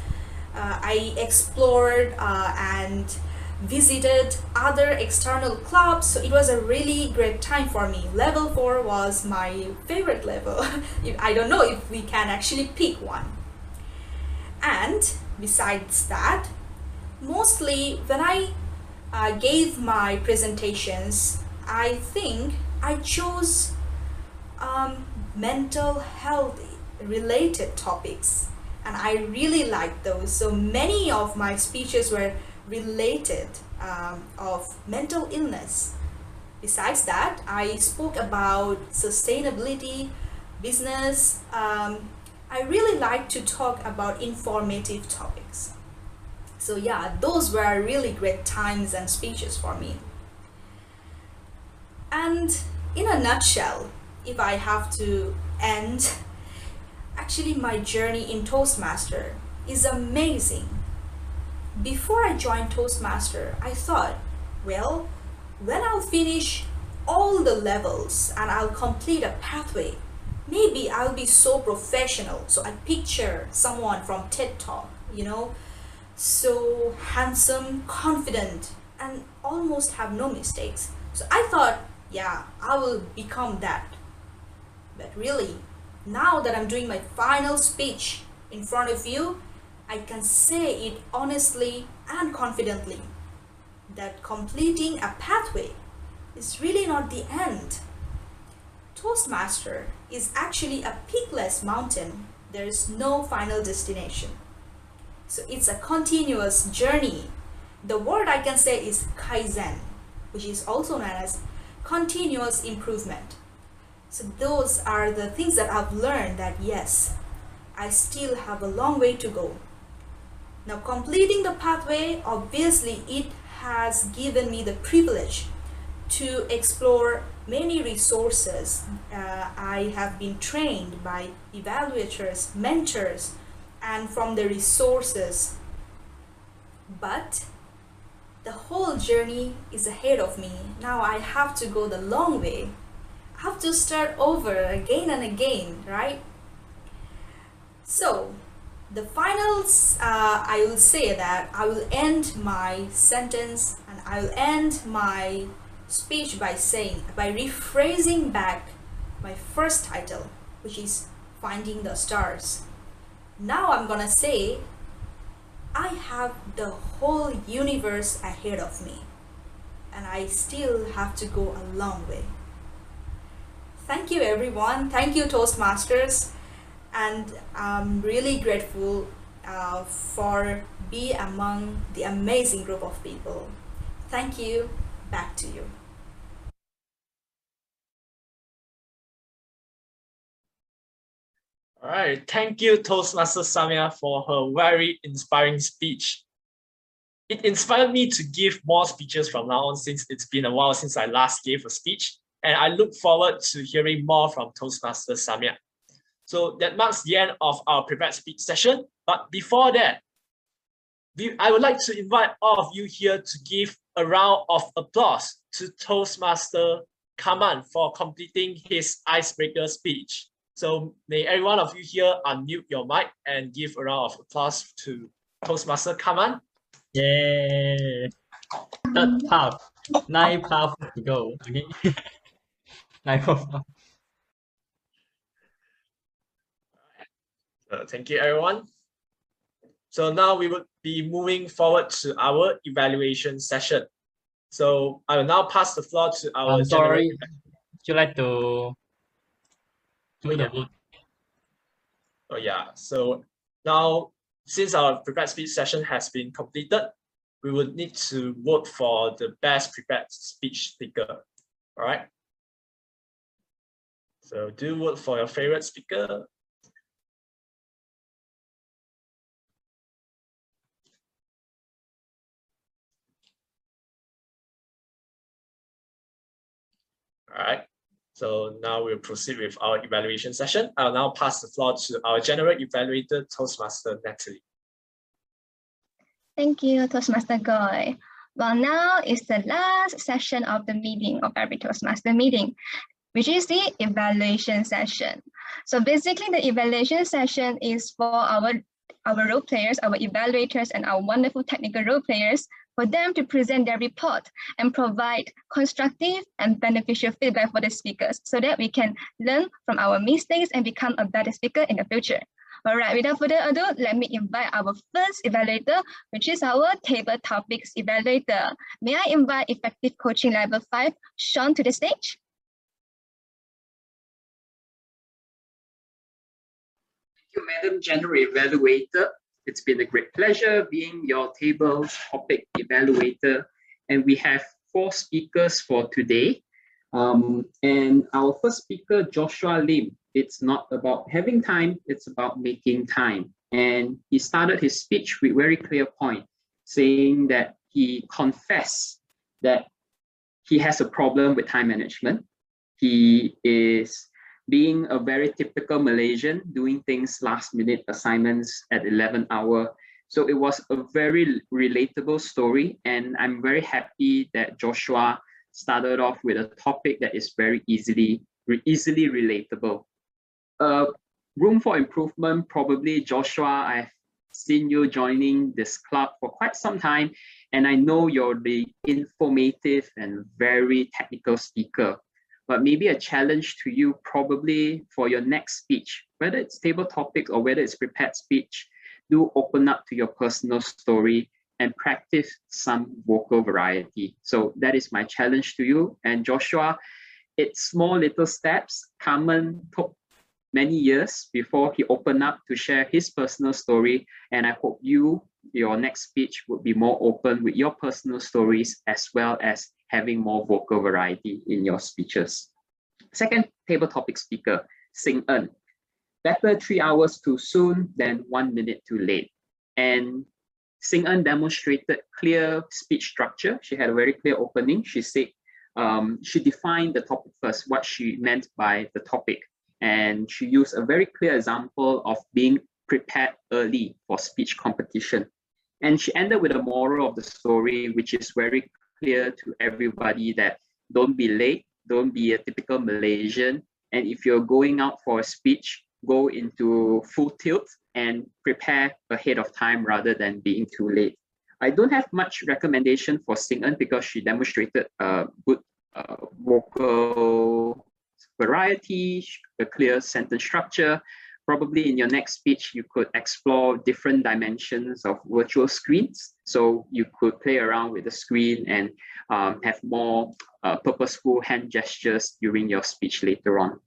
uh, I explored uh, and visited other external clubs so it was a really great time for me. Level 4 was my favorite level. I don't know if we can actually pick one. And besides that mostly when i uh, gave my presentations i think i chose um, mental health related topics and I really liked those. So many of my speeches were related um, of mental illness. Besides that, I spoke about sustainability, business. Um, I really like to talk about informative topics. So yeah, those were really great times and speeches for me. And in a nutshell, if I have to end Actually, my journey in Toastmaster is amazing. Before I joined Toastmaster, I thought, well, when I'll finish all the levels and I'll complete a pathway, maybe I'll be so professional. So I picture someone from TED Talk, you know, so handsome, confident, and almost have no mistakes. So I thought, yeah, I will become that. But really, now that I'm doing my final speech in front of you, I can say it honestly and confidently that completing a pathway is really not the end. Toastmaster is actually a peakless mountain. There is no final destination. So it's a continuous journey. The word I can say is Kaizen, which is also known as continuous improvement. So those are the things that I've learned that yes, I still have a long way to go. Now completing the pathway, obviously it has given me the privilege to explore many resources. Uh, I have been trained by evaluators, mentors, and from the resources. But the whole journey is ahead of me. Now I have to go the long way I have to start over again and again, right? So, the finals, uh, I will say that I will end my sentence and I will end my speech by saying, by rephrasing back my first title, which is Finding the Stars. Now I'm gonna say, I have the whole universe ahead of me, and I still have to go a long way. Thank you everyone. Thank you Toastmasters. And I'm really grateful uh, for be among the amazing group of people. Thank you. Back to you. All right, thank you Toastmaster Samia for her very inspiring speech. It inspired me to give more speeches from now on since it's been a while since I last gave a speech and I look forward to hearing more from Toastmaster Samia. So that marks the end of our prepared speech session. But before that, I would like to invite all of you here to give a round of applause to Toastmaster Kaman for completing his icebreaker speech. So may every one of you here unmute your mic and give a round of applause to Toastmaster Kaman. Yay! Third half, nine half to go. Okay, nine half. Uh, thank you, everyone. So now we will be moving forward to our evaluation session. So I will now pass the floor to our I'm sorry. Would you like to do the vote? Oh yeah, so now since our prepared speech session has been completed, we would need to vote for the best prepared speech speaker. All right. So do vote for your favorite speaker. All right. So now we'll proceed with our evaluation session. I'll now pass the floor to our general evaluator, Toastmaster Natalie. Thank you, Toastmaster Goy. Well, now is the last session of the meeting of every Toastmaster meeting, which is the evaluation session. So basically the evaluation session is for our, our role players, our evaluators, and our wonderful technical role players for them to present their report and provide constructive and beneficial feedback for the speakers so that we can learn from our mistakes and become a better speaker in the future. All right, without further ado, let me invite our first evaluator, which is our table topics evaluator. May I invite effective coaching level five, Sean to the stage? Thank you, Madam General Evaluator. It's been a great pleasure being your table topic evaluator. And we have four speakers for today. Um, and our first speaker, Joshua Lim, it's not about having time, it's about making time. And he started his speech with a very clear point, saying that he confessed that he has a problem with time management. He is being a very typical Malaysian, doing things last minute assignments at 11 hour. So it was a very relatable story. And I'm very happy that Joshua started off with a topic that is very easily, easily relatable. Uh, room for improvement, probably Joshua, I've seen you joining this club for quite some time, and I know you're the informative and very technical speaker. But maybe a challenge to you probably for your next speech, whether it's table topics or whether it's prepared speech, do open up to your personal story and practice some vocal variety. So that is my challenge to you. And Joshua, it's small little steps. Kaman took many years before he opened up to share his personal story. And I hope you, your next speech would be more open with your personal stories as well as having more vocal variety in your speeches. Second table topic speaker, Sing En. Better three hours too soon than one minute too late. And Sing En demonstrated clear speech structure. She had a very clear opening. She said, um, she defined the topic first, what she meant by the topic. And she used a very clear example of being prepared early for speech competition. And she ended with a moral of the story, which is very clear to everybody that don't be late, don't be a typical Malaysian. And if you're going out for a speech, go into full tilt and prepare ahead of time rather than being too late. I don't have much recommendation for Sing because she demonstrated a good uh, vocal variety, a clear sentence structure. Probably in your next speech, you could explore different dimensions of virtual screens. So you could play around with the screen and um, have more uh, purposeful hand gestures during your speech later on.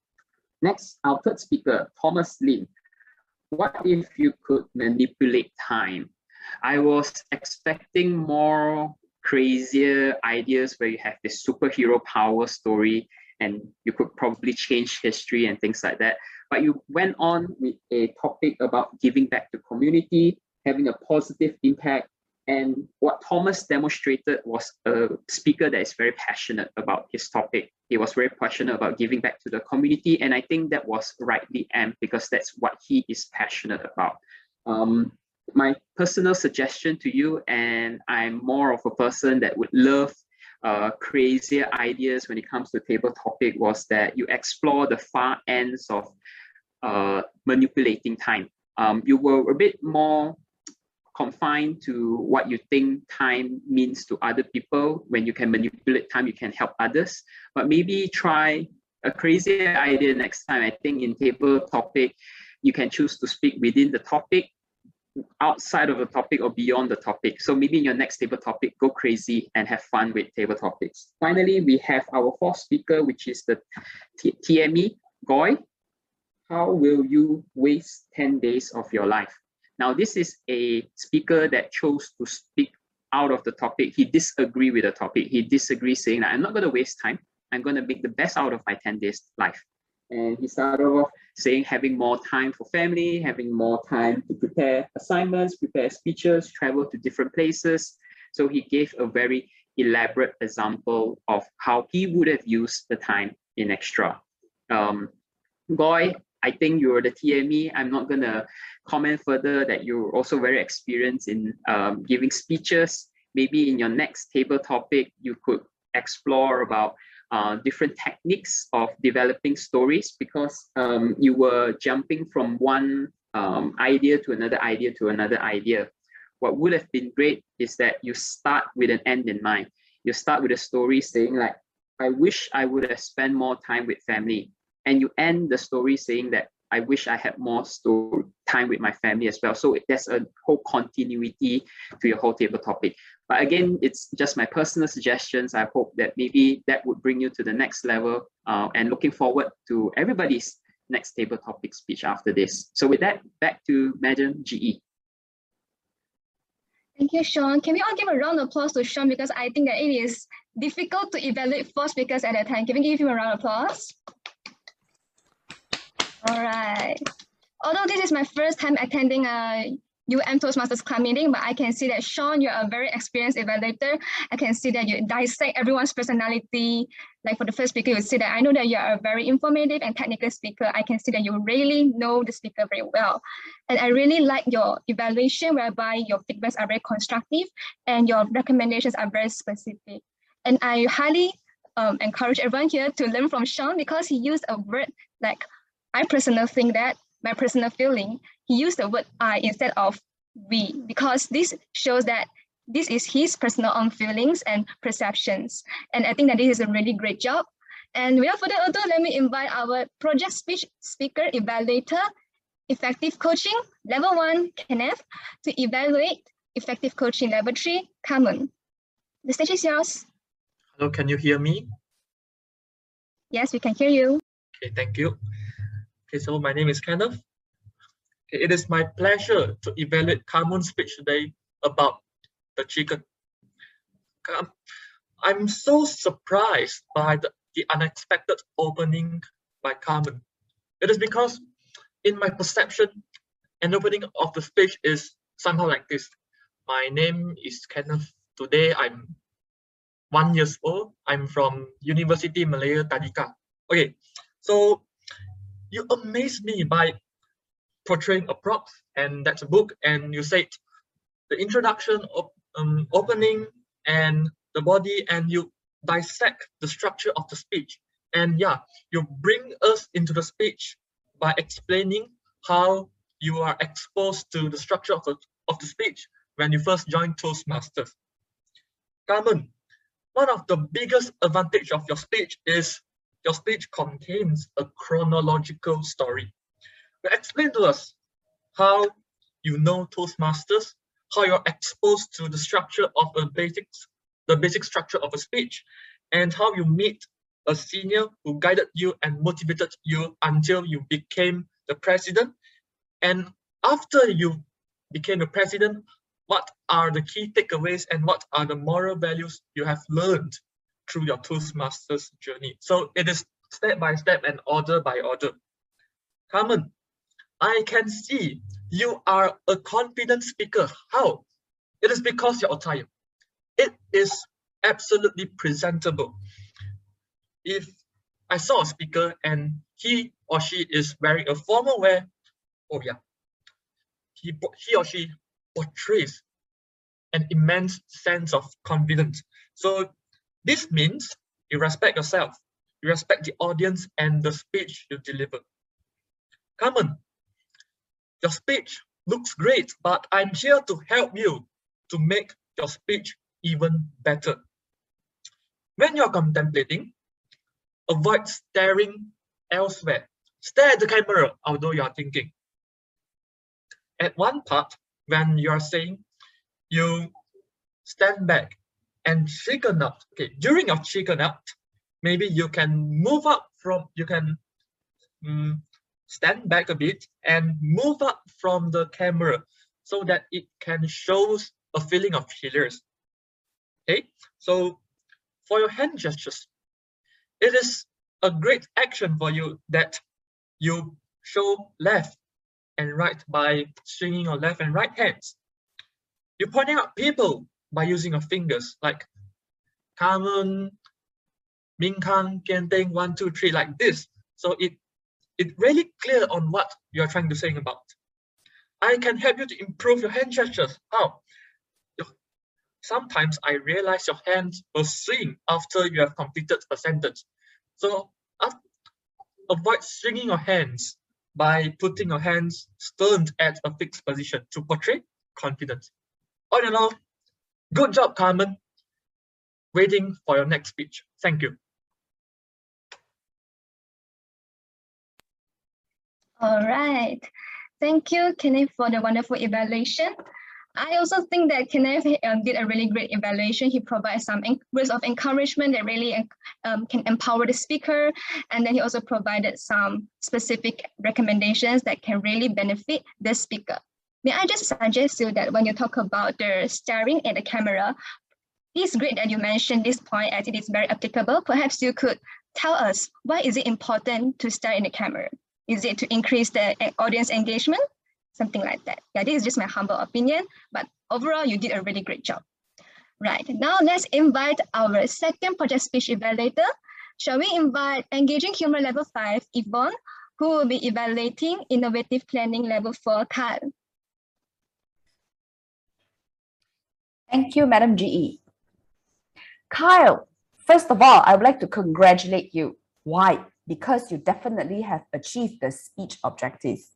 Next, our third speaker, Thomas Lim. What if you could manipulate time? I was expecting more crazier ideas where you have this superhero power story and you could probably change history and things like that. But you went on with a topic about giving back to community, having a positive impact. And what Thomas demonstrated was a speaker that is very passionate about his topic. He was very passionate about giving back to the community. And I think that was rightly aimed because that's what he is passionate about. Um, my personal suggestion to you, and I'm more of a person that would love uh, crazier ideas when it comes to table topic was that you explore the far ends of uh, manipulating time. Um, you were a bit more confined to what you think time means to other people. When you can manipulate time, you can help others. But maybe try a crazy idea next time. I think in table topic, you can choose to speak within the topic, outside of the topic or beyond the topic. So maybe in your next table topic, go crazy and have fun with table topics. Finally, we have our fourth speaker, which is the TME, Goy. How will you waste 10 days of your life? Now, this is a speaker that chose to speak out of the topic. He disagreed with the topic. He disagreed saying that I'm not going to waste time. I'm going to make the best out of my 10 days life. And he started off saying having more time for family, having more time to prepare assignments, prepare speeches, travel to different places. So he gave a very elaborate example of how he would have used the time in extra. Um, Goy, I think you're the TME. I'm not going to comment further that you're also very experienced in um, giving speeches. Maybe in your next table topic, you could explore about uh, different techniques of developing stories because um, you were jumping from one um, idea to another idea to another idea. What would have been great is that you start with an end in mind. You start with a story saying like, I wish I would have spent more time with family. And you end the story saying that I wish I had more story time with my family as well. So there's a whole continuity to your whole table topic. But again, it's just my personal suggestions. I hope that maybe that would bring you to the next level uh, and looking forward to everybody's next table topic speech after this. So with that, back to Madam GE. Thank you, Sean. Can we all give a round of applause to Sean because I think that it is difficult to evaluate four speakers at a time. Can we give him a round of applause? All right. Although this is my first time attending a UM Toastmasters club meeting, but I can see that Sean, you're a very experienced evaluator. I can see that you dissect everyone's personality. Like for the first speaker, you see that I know that you're a very informative and technical speaker. I can see that you really know the speaker very well. And I really like your evaluation whereby your feedbacks are very constructive and your recommendations are very specific. And I highly um, encourage everyone here to learn from Sean because he used a word like I personally think that my personal feeling, he used the word I instead of we, because this shows that this is his personal own feelings and perceptions. And I think that this is a really great job. And without further ado, let me invite our project speech speaker evaluator, effective coaching, level one, Kenneth, to evaluate effective coaching level three, Kaman. The stage is yours. Hello, can you hear me? Yes, we can hear you. Okay, thank you. Okay, so my name is Kenneth. It is my pleasure to evaluate Kaman's speech today about the chicken. Um, I'm so surprised by the, the unexpected opening by Kaman. It is because in my perception, an opening of the speech is somehow like this. My name is Kenneth. Today I'm one years old. I'm from University Malaya Tadika. Okay, so you amaze me by portraying a prop and that's a book and you said the introduction of um, opening and the body and you dissect the structure of the speech and yeah you bring us into the speech by explaining how you are exposed to the structure of the, of the speech when you first joined Toastmasters. Kaman, one of the biggest advantage of your speech is your speech contains a chronological story. But Explain to us how you know Toastmasters, how you're exposed to the structure of a basics, the basic structure of a speech, and how you meet a senior who guided you and motivated you until you became the president. And after you became the president, what are the key takeaways and what are the moral values you have learned through your Toastmasters journey. So it is step by step and order by order. Kaman, I can see you are a confident speaker. How? It is because your attire. It is absolutely presentable. If I saw a speaker and he or she is wearing a formal wear, oh yeah, he, he or she portrays an immense sense of confidence. So this means you respect yourself, you respect the audience and the speech you deliver. Kaman, your speech looks great, but I'm here to help you to make your speech even better. When you're contemplating, avoid staring elsewhere. Stare at the camera, although you're thinking. At one part, when you're saying, you stand back and chicken up. Okay, during your chicken up, maybe you can move up from, you can um, stand back a bit and move up from the camera so that it can show a feeling of healers. Okay, so for your hand gestures, it is a great action for you that you show left and right by swinging your left and right hands. You're pointing out people by using your fingers, like Kaman, Kang, Kian one, two, three, like this. So it it really clear on what you're trying to say about. I can help you to improve your hand gestures. How? Sometimes I realize your hands will swing after you have completed a sentence. So avoid swinging your hands by putting your hands turned at a fixed position to portray confidence. All in all, good job, Kaman. Waiting for your next speech. Thank you. All right. Thank you, Kenneth, for the wonderful evaluation. I also think that Kenneth um, did a really great evaluation. He provides some words of encouragement that really um, can empower the speaker. And then he also provided some specific recommendations that can really benefit the speaker. May I just suggest you that when you talk about the staring at the camera, it's great that you mentioned this point as it is very applicable. Perhaps you could tell us why is it important to stare in the camera? Is it to increase the audience engagement? Something like that. Yeah, this is just my humble opinion, but overall you did a really great job. Right, now let's invite our second project speech evaluator. Shall we invite Engaging Humor Level 5, Yvonne, who will be evaluating Innovative Planning Level 4, Kyle. Thank you, Madam GE. Kyle, first of all, I would like to congratulate you. Why? because you definitely have achieved the speech objectives.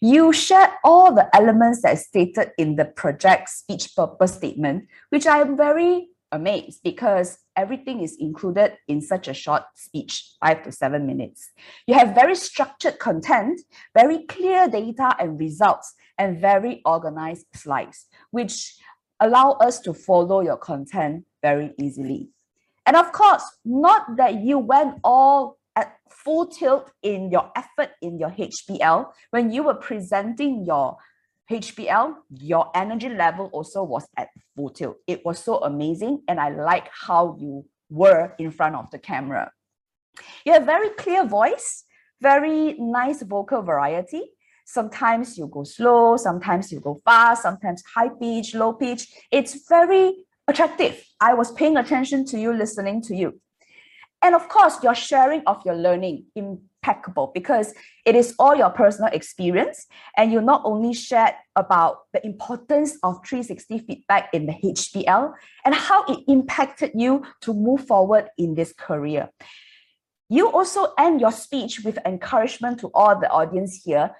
You shared all the elements that stated in the project speech purpose statement, which I am very amazed because everything is included in such a short speech, five to seven minutes. You have very structured content, very clear data and results, and very organized slides, which allow us to follow your content very easily. And of course, not that you went all at full tilt in your effort in your HPL. when you were presenting your HPL, your energy level also was at full tilt. It was so amazing. And I like how you were in front of the camera. You have very clear voice, very nice vocal variety. Sometimes you go slow, sometimes you go fast, sometimes high pitch, low pitch. It's very attractive. I was paying attention to you, listening to you. And of course, your sharing of your learning, impeccable, because it is all your personal experience. And you not only shared about the importance of 360 feedback in the HPL and how it impacted you to move forward in this career. You also end your speech with encouragement to all the audience here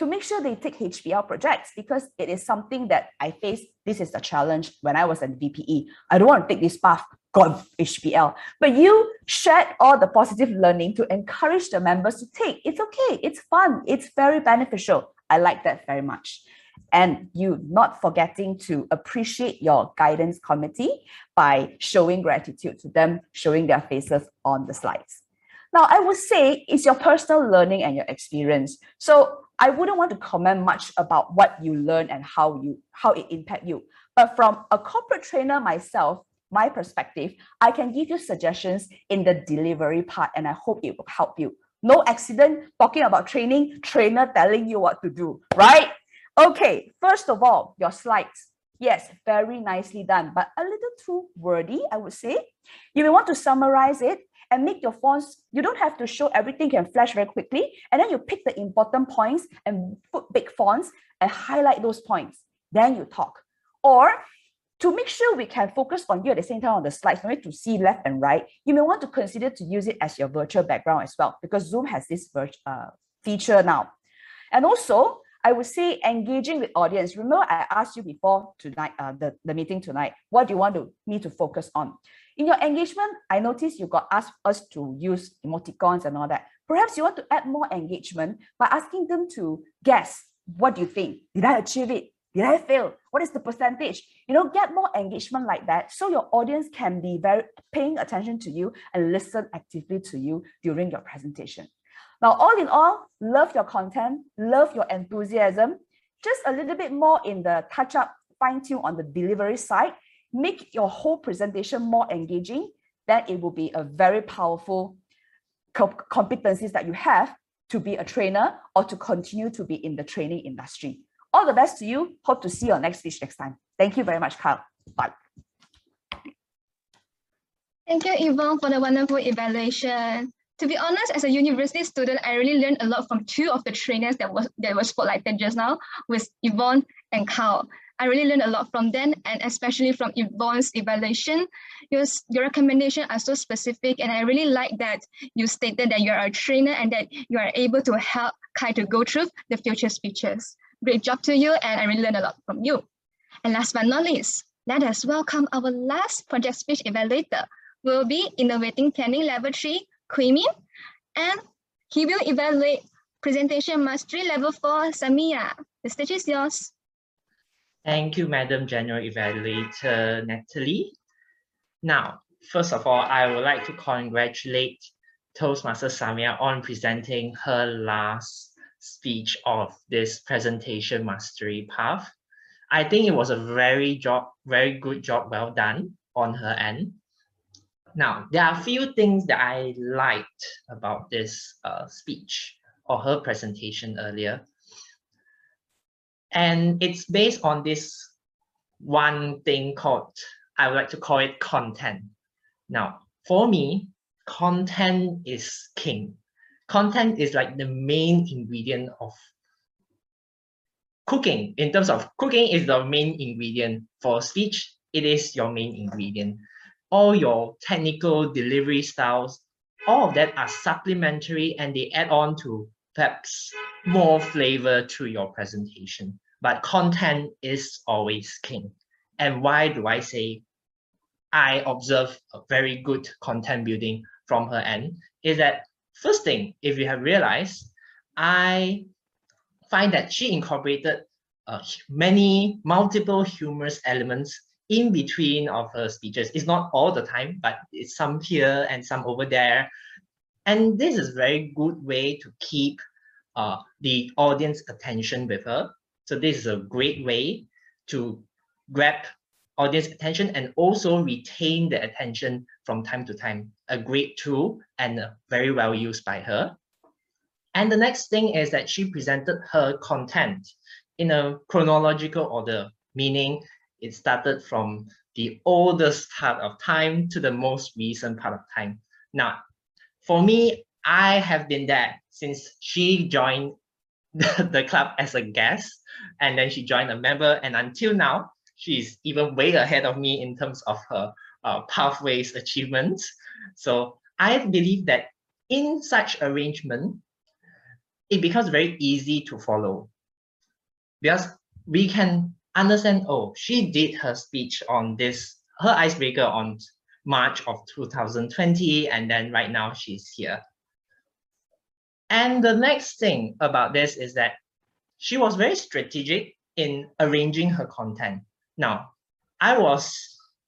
to make sure they take HPL projects because it is something that I faced. This is a challenge when I was at VPE. I don't want to take this path. God, HPL. But you shared all the positive learning to encourage the members to take. It's okay. It's fun. It's very beneficial. I like that very much. And you not forgetting to appreciate your guidance committee by showing gratitude to them, showing their faces on the slides. Now, I would say it's your personal learning and your experience. So I wouldn't want to comment much about what you learn and how you how it impact you. But from a corporate trainer myself, my perspective, I can give you suggestions in the delivery part and I hope it will help you. No accident, talking about training, trainer telling you what to do, right? Okay, first of all, your slides. Yes, very nicely done, but a little too wordy, I would say. You may want to summarize it and make your fonts, you don't have to show everything can flash very quickly. And then you pick the important points and put big fonts and highlight those points. then you talk. Or to make sure we can focus on you at the same time on the slides, for you to see left and right, you may want to consider to use it as your virtual background as well, because Zoom has this uh, feature now. And also, I would say engaging with audience. Remember, I asked you before tonight, uh, the, the meeting tonight, what do you want to, me to focus on? In your engagement, I noticed you got asked us to use emoticons and all that. Perhaps you want to add more engagement by asking them to guess, what do you think? Did I achieve it? Did I fail? What is the percentage? You know, get more engagement like that so your audience can be very paying attention to you and listen actively to you during your presentation. Now, all in all, love your content, love your enthusiasm, just a little bit more in the touch up, fine tune on the delivery side, make your whole presentation more engaging, then it will be a very powerful competencies that you have to be a trainer or to continue to be in the training industry. All the best to you. Hope to see you on next stage next time. Thank you very much, Kyle. Bye. Thank you, Yvonne, for the wonderful evaluation. To be honest, as a university student, I really learned a lot from two of the trainers that was that was spotlighted just now with Yvonne and Kyle. I really learned a lot from them and especially from Yvonne's evaluation. Your, your recommendation are so specific and I really like that you stated that you are a trainer and that you are able to help Kai to go through the future speeches. Great job to you and I really learned a lot from you. And last but not least, let us welcome our last project speech evaluator will be Innovative Planning Level 3, Queenie, and he will evaluate Presentation Mastery Level 4, Samia. The stage is yours. Thank you, Madam General Evaluator Natalie. Now, first of all, I would like to congratulate Toastmaster Samia on presenting her last speech of this presentation mastery path. I think it was a very job, very good job, well done on her end. Now, there are a few things that I liked about this uh, speech or her presentation earlier. And it's based on this one thing called, I would like to call it content. Now, for me, content is king. Content is like the main ingredient of cooking. In terms of cooking is the main ingredient. For speech, it is your main ingredient. All your technical delivery styles, all of that are supplementary and they add on to perhaps more flavor to your presentation. But content is always king. And why do I say I observe a very good content building from her end is that first thing, if you have realized, I find that she incorporated uh, many multiple humorous elements in between of her speeches. It's not all the time, but it's some here and some over there. And this is a very good way to keep uh, the audience attention with her. So this is a great way to grab audience attention and also retain the attention from time to time. A great tool and very well used by her. And the next thing is that she presented her content in a chronological order, meaning it started from the oldest part of time to the most recent part of time. Now, for me, I have been there since she joined the, the club as a guest and then she joined a member and until now she's even way ahead of me in terms of her uh, pathways achievements. So i believe that in such arrangement it becomes very easy to follow. Because we can understand oh she did her speech on this her icebreaker on march of 2020 and then right now she's here and the next thing about this is that she was very strategic in arranging her content. Now, I was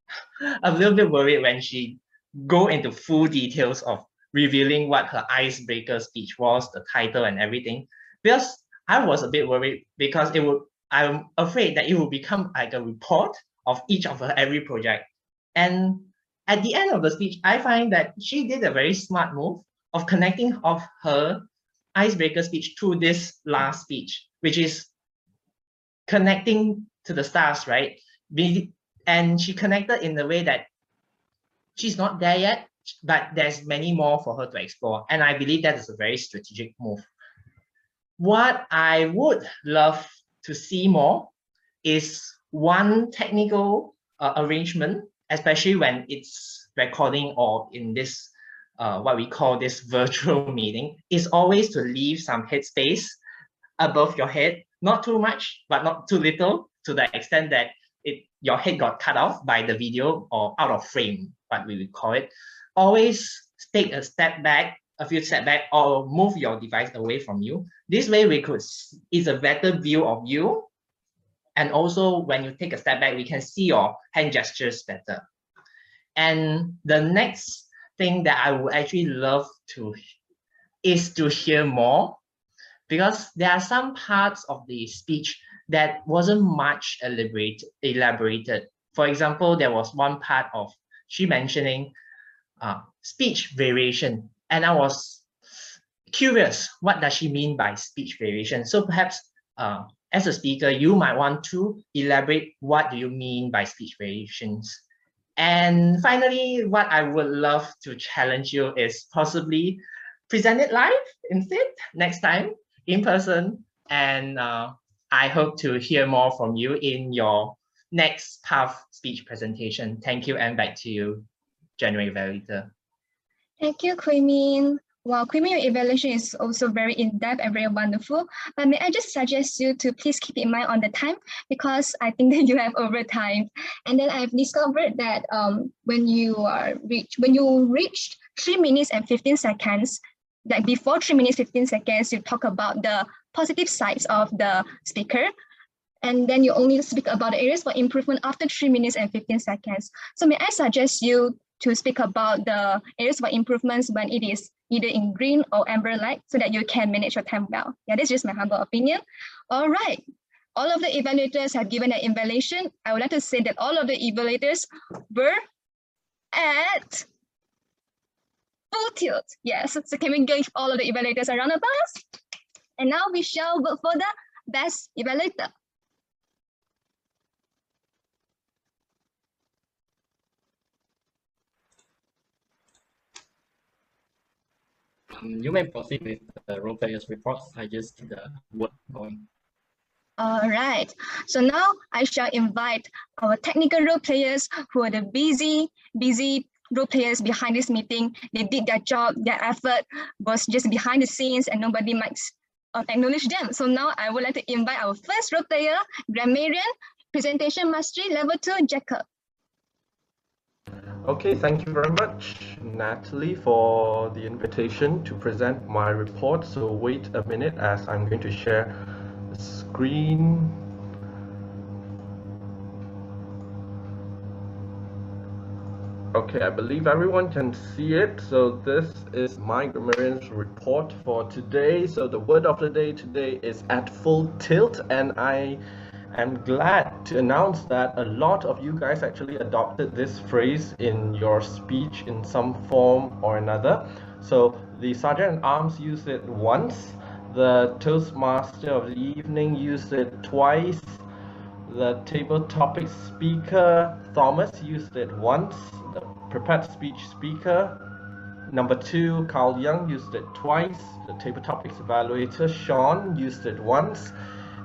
a little bit worried when she go into full details of revealing what her icebreaker speech was, the title and everything, because I was a bit worried because it would, I'm afraid that it will become like a report of each of her every project. And at the end of the speech, I find that she did a very smart move of connecting of her icebreaker speech through this last speech, which is connecting to the stars, right? And she connected in the way that she's not there yet, but there's many more for her to explore. And I believe that is a very strategic move. What I would love to see more is one technical uh, arrangement, especially when it's recording or in this, uh, what we call this virtual meeting, is always to leave some headspace above your head, not too much, but not too little, to the extent that it your head got cut off by the video or out of frame, what we would call it. Always take a step back, a few step back, or move your device away from you. This way we could, is a better view of you. And also when you take a step back, we can see your hand gestures better. And the next thing that I would actually love to is to hear more because there are some parts of the speech that wasn't much elaborate, elaborated. For example, there was one part of she mentioning uh, speech variation, and I was curious, what does she mean by speech variation? So perhaps uh, as a speaker, you might want to elaborate what do you mean by speech variations. And finally, what I would love to challenge you is possibly present it live instead next time in person. And uh, I hope to hear more from you in your next PAF speech presentation. Thank you and back to you, General Evaluator. Thank you, Min. Min, your evaluation is also very in-depth and very wonderful. But may I just suggest you to please keep in mind on the time because I think that you have overtime. And then I've discovered that um, when you are reach when you reached three minutes and 15 seconds, like before three minutes, 15 seconds, you talk about the positive sides of the speaker. And then you only speak about the areas for improvement after three minutes and 15 seconds. So may I suggest you to speak about the areas for improvements when it is either in green or amber light so that you can manage your time well. Yeah, this is just my humble opinion. All right. All of the evaluators have given an evaluation. I would like to say that all of the evaluators were at full tilt. Yes, so can we give all of the evaluators a round of applause? And now we shall vote for the best evaluator. Um, you may proceed with the role players reports. I just keep the work going. All right, so now I shall invite our technical role players who are the busy, busy role players behind this meeting. They did their job, their effort was just behind the scenes and nobody might uh, acknowledge them. So now I would like to invite our first role player, grammarian, presentation mastery level two, Jacob. Okay, thank you very much, Natalie, for the invitation to present my report. So wait a minute as I'm going to share the screen. Okay, I believe everyone can see it. So this is my grammarian's report for today. So the word of the day today is at full tilt and I am glad to announce that a lot of you guys actually adopted this phrase in your speech in some form or another. So the Sergeant at Arms used it once, the Toastmaster of the evening used it twice, the table topic speaker Thomas used it once, the prepared speech speaker. Number two, Carl Young used it twice. The table topics evaluator Sean used it once.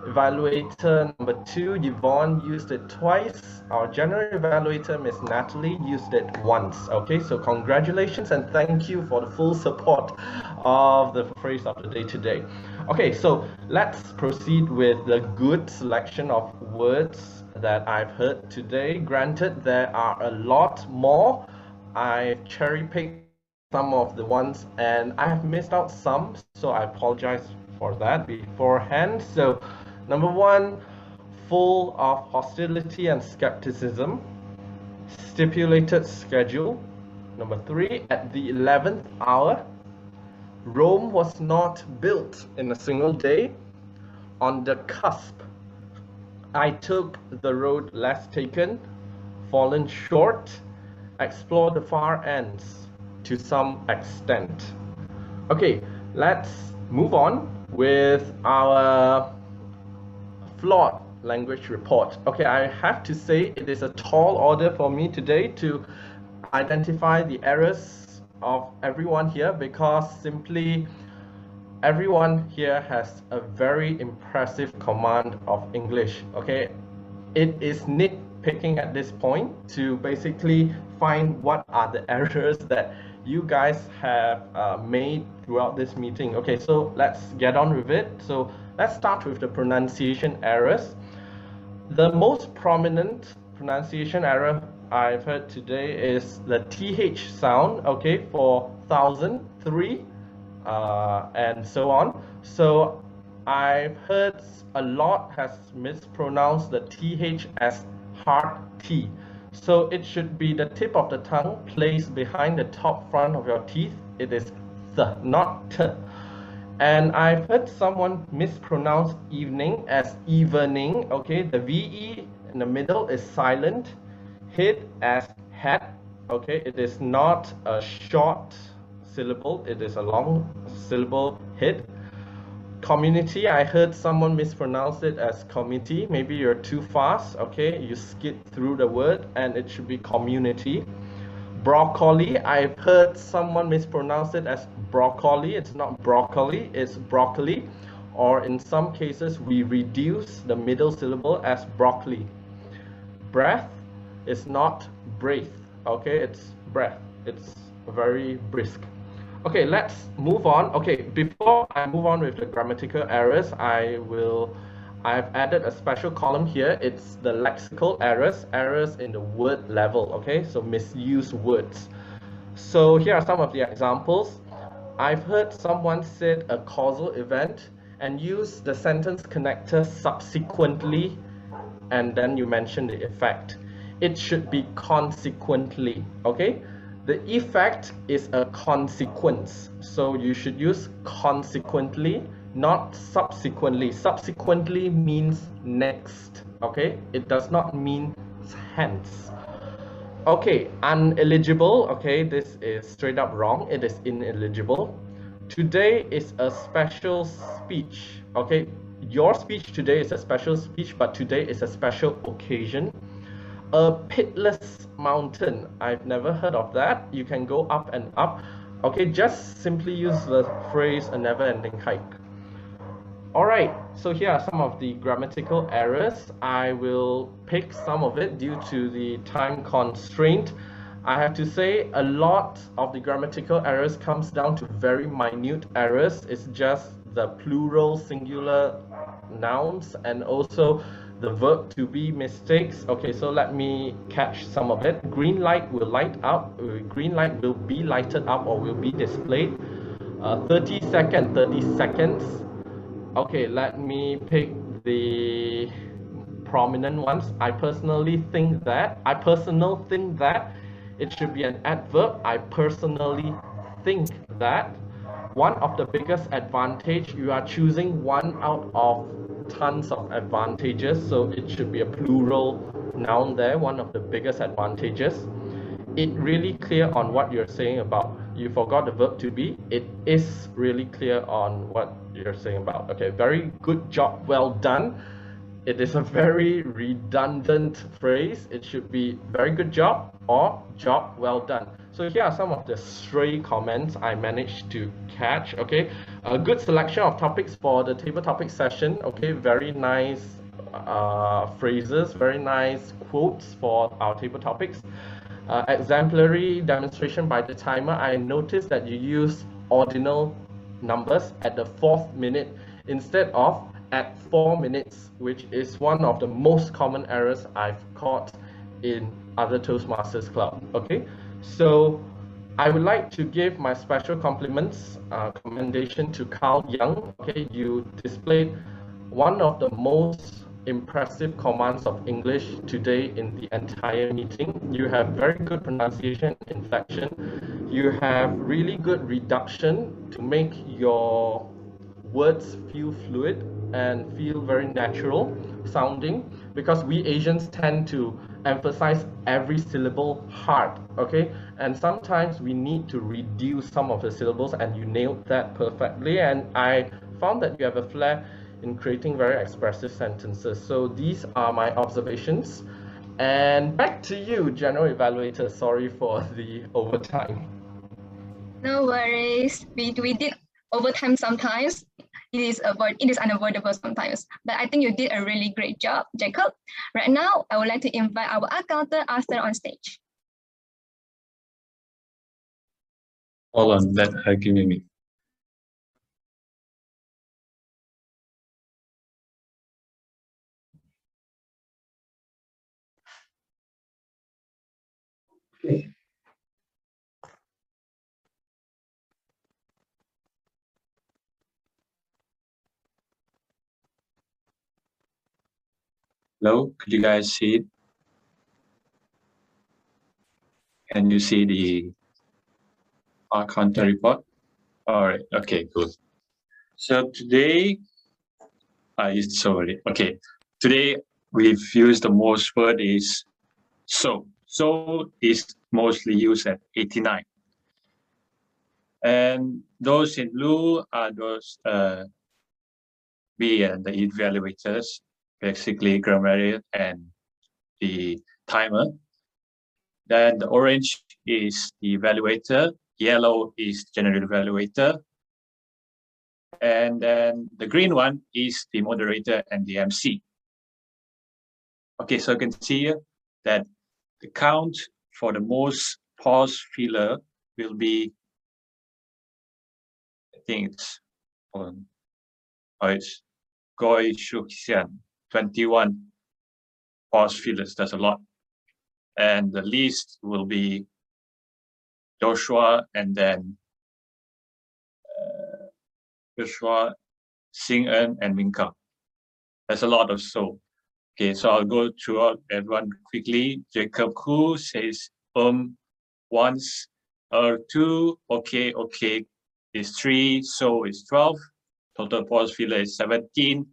Evaluator number two, Yvonne used it twice. Our general evaluator, Miss Natalie, used it once. Okay, so congratulations and thank you for the full support of the phrase of the day today. Okay, so let's proceed with the good selection of words that I've heard today. Granted, there are a lot more. I cherry picked some of the ones and I have missed out some, so I apologize for that beforehand. So Number one, full of hostility and skepticism. Stipulated schedule. Number three, at the 11th hour. Rome was not built in a single day. On the cusp, I took the road less taken, fallen short, explore the far ends to some extent. Okay, let's move on with our flawed language report. Okay, I have to say it is a tall order for me today to identify the errors of everyone here because simply everyone here has a very impressive command of English. Okay, it is nitpicking at this point to basically find what are the errors that you guys have uh, made throughout this meeting. Okay, so let's get on with it. So let's start with the pronunciation errors. The most prominent pronunciation error I've heard today is the TH sound, okay, for thousand, three, uh, and so on. So I've heard a lot has mispronounced the TH as hard T. So it should be the tip of the tongue placed behind the top front of your teeth. It is the, not t. And I've heard someone mispronounce evening as evening. Okay, the VE in the middle is silent. Hit as hat. Okay, it is not a short syllable, it is a long syllable hit community i heard someone mispronounce it as committee maybe you're too fast okay you skip through the word and it should be community broccoli. I've heard someone mispronounce it as broccoli. It's not broccoli it's broccoli. Or in some cases we reduce the middle syllable as broccoli. Breath is not breath okay? It's breath. It's very brisk. Okay, let's move on. Okay, before I move on with the grammatical errors, I will, I've added a special column here. It's the lexical errors, errors in the word level, okay? So misuse words. So here are some of the examples. I've heard someone said a causal event and use the sentence connector subsequently and then you mention the effect. It should be consequently, okay? The effect is a consequence. So you should use consequently, not subsequently. Subsequently means next, okay? It does not mean hence. Okay, uneligible, okay, this is straight up wrong. It is ineligible. Today is a special speech, okay? Your speech today is a special speech, but today is a special occasion. A pitless mountain. I've never heard of that. You can go up and up. Okay, just simply use the phrase a never-ending hike. Alright, so here are some of the grammatical errors. I will pick some of it due to the time constraint. I have to say a lot of the grammatical errors comes down to very minute errors. It's just the plural singular nouns and also the verb to be mistakes. Okay, so let me catch some of it. Green light will light up. Uh, green light will be lighted up or will be displayed. Uh, 30 second, 30 seconds. Okay, let me pick the prominent ones. I personally think that, I personally think that it should be an adverb. I personally think that one of the biggest advantage you are choosing one out of tons of advantages so it should be a plural noun there one of the biggest advantages it really clear on what you're saying about you forgot the verb to be it is really clear on what you're saying about okay very good job well done it is a very redundant phrase it should be very good job or job well done so here are some of the stray comments I managed to catch. Okay, a good selection of topics for the table topic session. Okay, very nice uh, phrases, very nice quotes for our table topics. Uh, exemplary demonstration by the timer. I noticed that you use ordinal numbers at the fourth minute instead of at four minutes, which is one of the most common errors I've caught in other Toastmasters Club. Okay, so I would like to give my special compliments, uh, commendation to Carl Young. Okay, you displayed one of the most impressive commands of English today in the entire meeting. You have very good pronunciation, inflection. You have really good reduction to make your words feel fluid and feel very natural sounding because we Asians tend to emphasize every syllable hard, okay? And sometimes we need to reduce some of the syllables and you nailed that perfectly. And I found that you have a flair in creating very expressive sentences. So these are my observations. And back to you, General Evaluator. Sorry for the overtime. No worries. We, we did overtime sometimes it is avoid it is unavoidable sometimes. But I think you did a really great job, Jacob. Right now, I would like to invite our Ah-Counter Arthur on stage. Hold on, let her uh, give me. Hello, could you guys see it? Can you see the Ah-Counter report? All right, okay, good. So today, uh, it's sorry, okay. Today we've used the most word is so. So is mostly used at 89. And those in blue are those uh, B and the evaluators, basically grammarian and the timer. Then the orange is the evaluator, yellow is general evaluator, and then the green one is the moderator and the MC. Okay, so you can see that the count for the most pause filler will be, I think it's oh, it's Goi Shuk Xian, 21 pause fillers, that's a lot. And the least will be Joshua and then uh, Joshua, Sing En, and Minka. There's a lot of so. Okay, so I'll go through everyone quickly. Jacob Ku says um once or two, okay, okay is three, so is 12. Total pause filler is 17.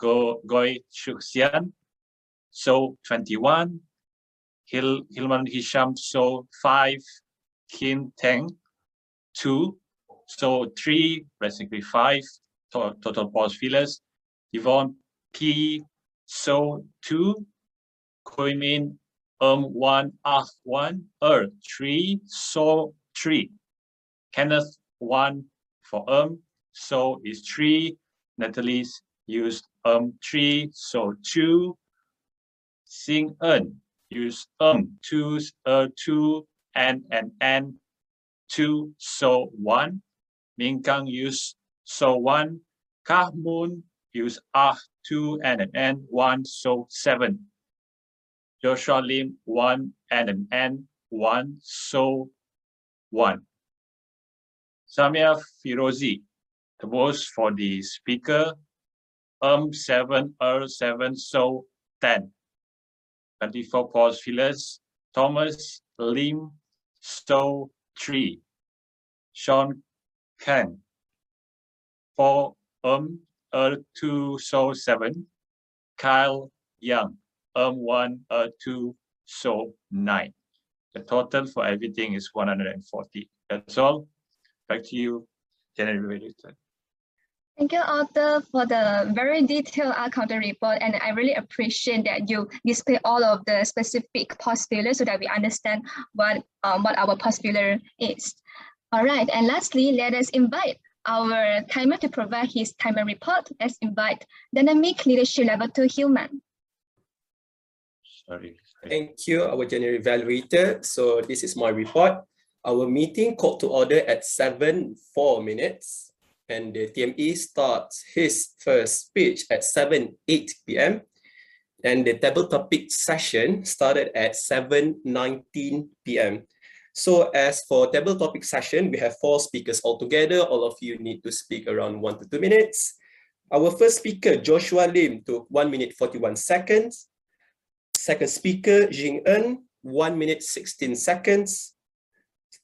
Go Goi Shuxian, so 21. Hil Hilman Hisham, so 5. Kim Teng, 2. So 3, basically 5 to total pause fillers. Yvonne P, so 2. Koimin um 1, ah 1, er 3, so 3. Kenneth 1 for um, so is 3. Natalie's used um 3, so 2. Sing En use um 2, er 2, and and and 2, so 1. Ming Kang use so 1. Kah Moon use ah 2 and an n 1, so 7. Joshua Lim 1 and an n 1, so 1. Samia Firozi, the most for the speaker, um 7, er 7, so 10. 24 pause fillers, Thomas Lim, so 3. Sean Ken, 4, um, er 2, so 7. Kyle Young, um 1, er 2, so 9. The total for everything is 140. That's all. Back to you, January. Thank you, Arthur, for the very detailed counter report. And I really appreciate that you display all of the specific fillers so that we understand what, um, what our filler is. All right, and lastly, let us invite our timer to provide his timer report. Let's invite Dynamic Leadership Level 2 Human. Sorry. Thank you, our general evaluator. So this is my report. Our meeting called to order at 7, 4 minutes and the TME starts his first speech at 7, 8 p.m. And the table topic session started at 7, 19 p.m. So as for table topic session, we have four speakers altogether. All of you need to speak around one to two minutes. Our first speaker, Joshua Lim, took 1 minute 41 seconds. Second speaker, Jing En, 1 minute 16 seconds.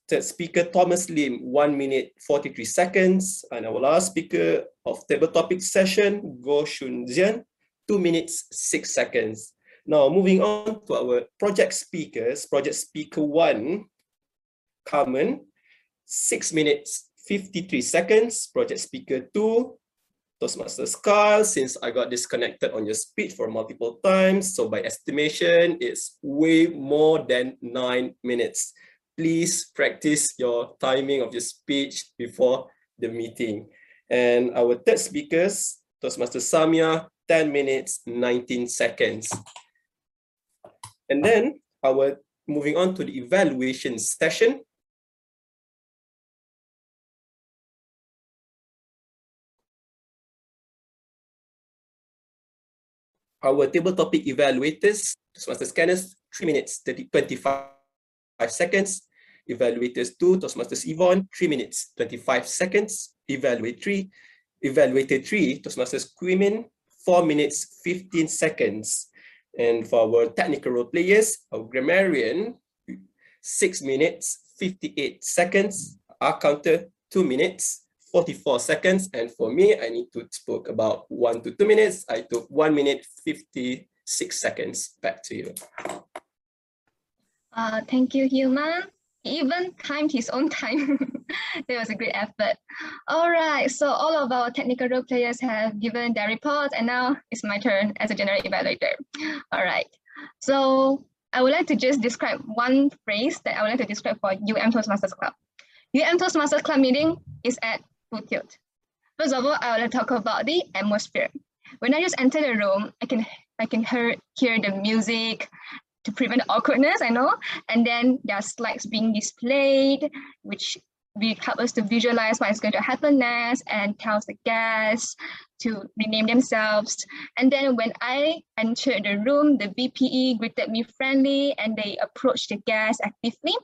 Third speaker, Thomas Lim, 1 minute 43 seconds. And our last speaker of table topic session, Go Shun Zian, 2 minutes 6 seconds. Now, moving on to our project speakers. Project speaker 1, Kaman, 6 minutes 53 seconds. Project speaker 2, Toastmasters Carl, since I got disconnected on your speech for multiple times, so by estimation, it's way more than 9 minutes please practice your timing of your speech before the meeting. And our third speakers, Toastmaster Samia, 10 minutes, 19 seconds. And then our moving on to the evaluation session. Our table topic evaluators, Toastmaster scanners, 3 minutes, 30, 25 seconds. Evaluators 2, Toastmasters Yvonne, 3 minutes, 25 seconds. Evaluate 3, Evaluator 3, Toastmasters Quimin, 4 minutes, 15 seconds. And for our technical role players, our grammarian, 6 minutes, 58 seconds. Our counter, 2 minutes, 44 seconds. And for me, I need to spoke about 1 to 2 minutes. I took 1 minute, 56 seconds. Back to you. Uh, thank you, Human. Even timed his own time. that was a great effort. All right, so all of our technical role players have given their reports and now it's my turn as a general evaluator. All right, so I would like to just describe one phrase that I would like to describe for UM Toastmasters Club. UM Toastmasters Club meeting is at full. First of all, I like to talk about the atmosphere. When I just enter the room, I can I can hear, hear the music to prevent awkwardness, I know. And then there are slides being displayed, which we help us to visualize what is going to happen next and tells the guests to rename themselves. And then when I entered the room, the VPE greeted me friendly and they approached the guests actively.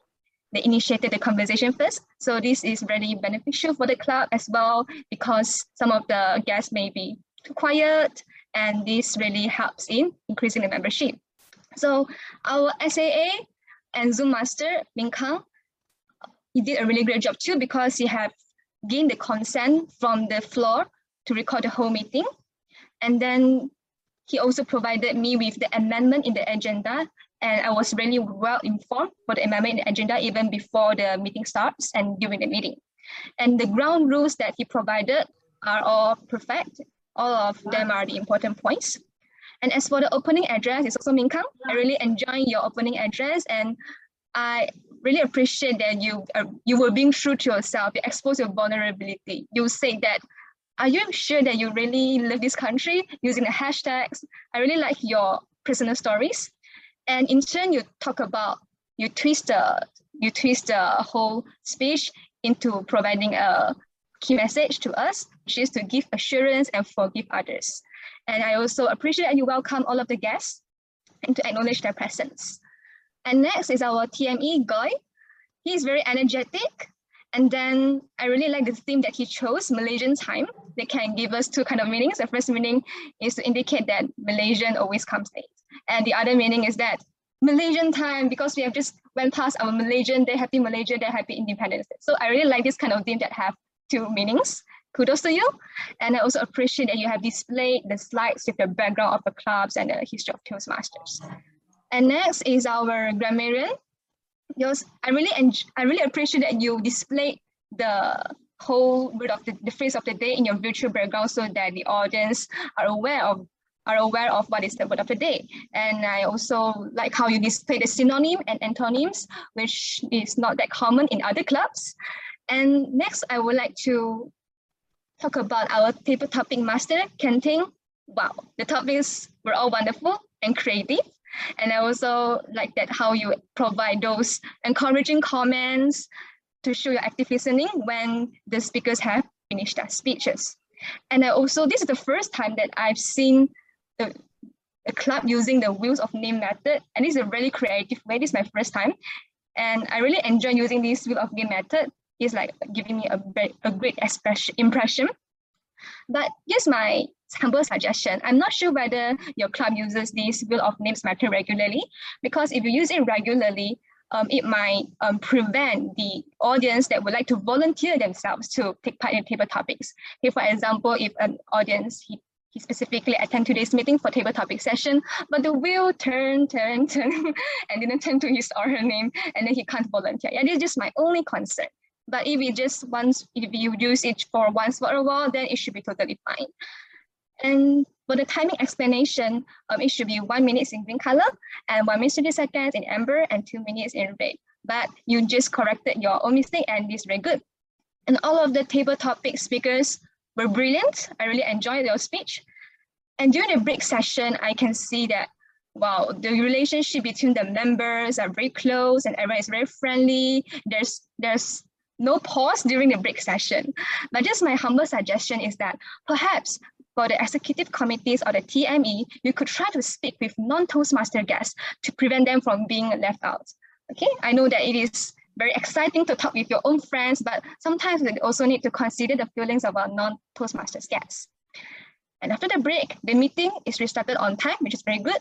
They initiated the conversation first. So this is really beneficial for the club as well because some of the guests may be too quiet and this really helps in increasing the membership. So our SAA and Zoom master, Ming Kang, he did a really great job too because he had gained the consent from the floor to record the whole meeting. And then he also provided me with the amendment in the agenda and I was really well informed for the amendment agenda even before the meeting starts and during the meeting. And the ground rules that he provided are all perfect. All of them are the important points. And as for the opening address, it's also Ming Kang. I really enjoy your opening address and I really appreciate that you uh, you were being true to yourself. You exposed your vulnerability. You say that, are you sure that you really love this country using the hashtags? I really like your personal stories. And in turn, you talk about, you twist the, you twist the whole speech into providing a key message to us, which is to give assurance and forgive others. And I also appreciate that you welcome all of the guests and to acknowledge their presence. And next is our TME guy. He's very energetic. And then I really like the theme that he chose, Malaysian time. They can give us two kind of meanings. The first meaning is to indicate that Malaysian always comes late. And the other meaning is that Malaysian time, because we have just went past our Malaysian Day, Happy Malaysia Day, Happy Independence Day. So I really like this kind of theme that have two meanings kudos to you. And I also appreciate that you have displayed the slides with the background of the clubs and the history of Toastmasters. And next is our grammarian. Yours, I really I really appreciate that you displayed the whole word of the, the phrase of the day in your virtual background so that the audience are aware of are aware of what is the word of the day. And I also like how you display the synonym and antonyms, which is not that common in other clubs. And next, I would like to talk about our table topic master, Kenting. Wow, the topics were all wonderful and creative. And I also like that how you provide those encouraging comments to show your active listening when the speakers have finished their speeches. And I also, this is the first time that I've seen the, club using the wheels of name method. And it's a really creative way. This is my first time. And I really enjoy using this wheel of name method It's like giving me a, a great expression, impression. But here's my humble suggestion. I'm not sure whether your club uses this wheel of names method regularly, because if you use it regularly, um, it might um, prevent the audience that would like to volunteer themselves to take part in table topics. If, for example, if an audience, he, he specifically attend today's meeting for table topic session, but the wheel turn, turn, turn, and didn't turn to his or her name, and then he can't volunteer. Yeah, this is just my only concern. But if you just once, if you use it for once for a while, then it should be totally fine. And for the timing explanation, um, it should be one minute in green color and one minute 30 seconds in amber and two minutes in red. But you just corrected your own mistake and it's very good. And all of the table topic speakers were brilliant. I really enjoyed your speech. And during the break session, I can see that, wow, the relationship between the members are very close and everyone is very friendly. There's, there's no pause during the break session. But just my humble suggestion is that perhaps for the executive committees or the TME, you could try to speak with non-Toastmaster guests to prevent them from being left out. Okay, I know that it is very exciting to talk with your own friends, but sometimes we also need to consider the feelings of our non-Toastmasters guests. And after the break, the meeting is restarted on time, which is very good.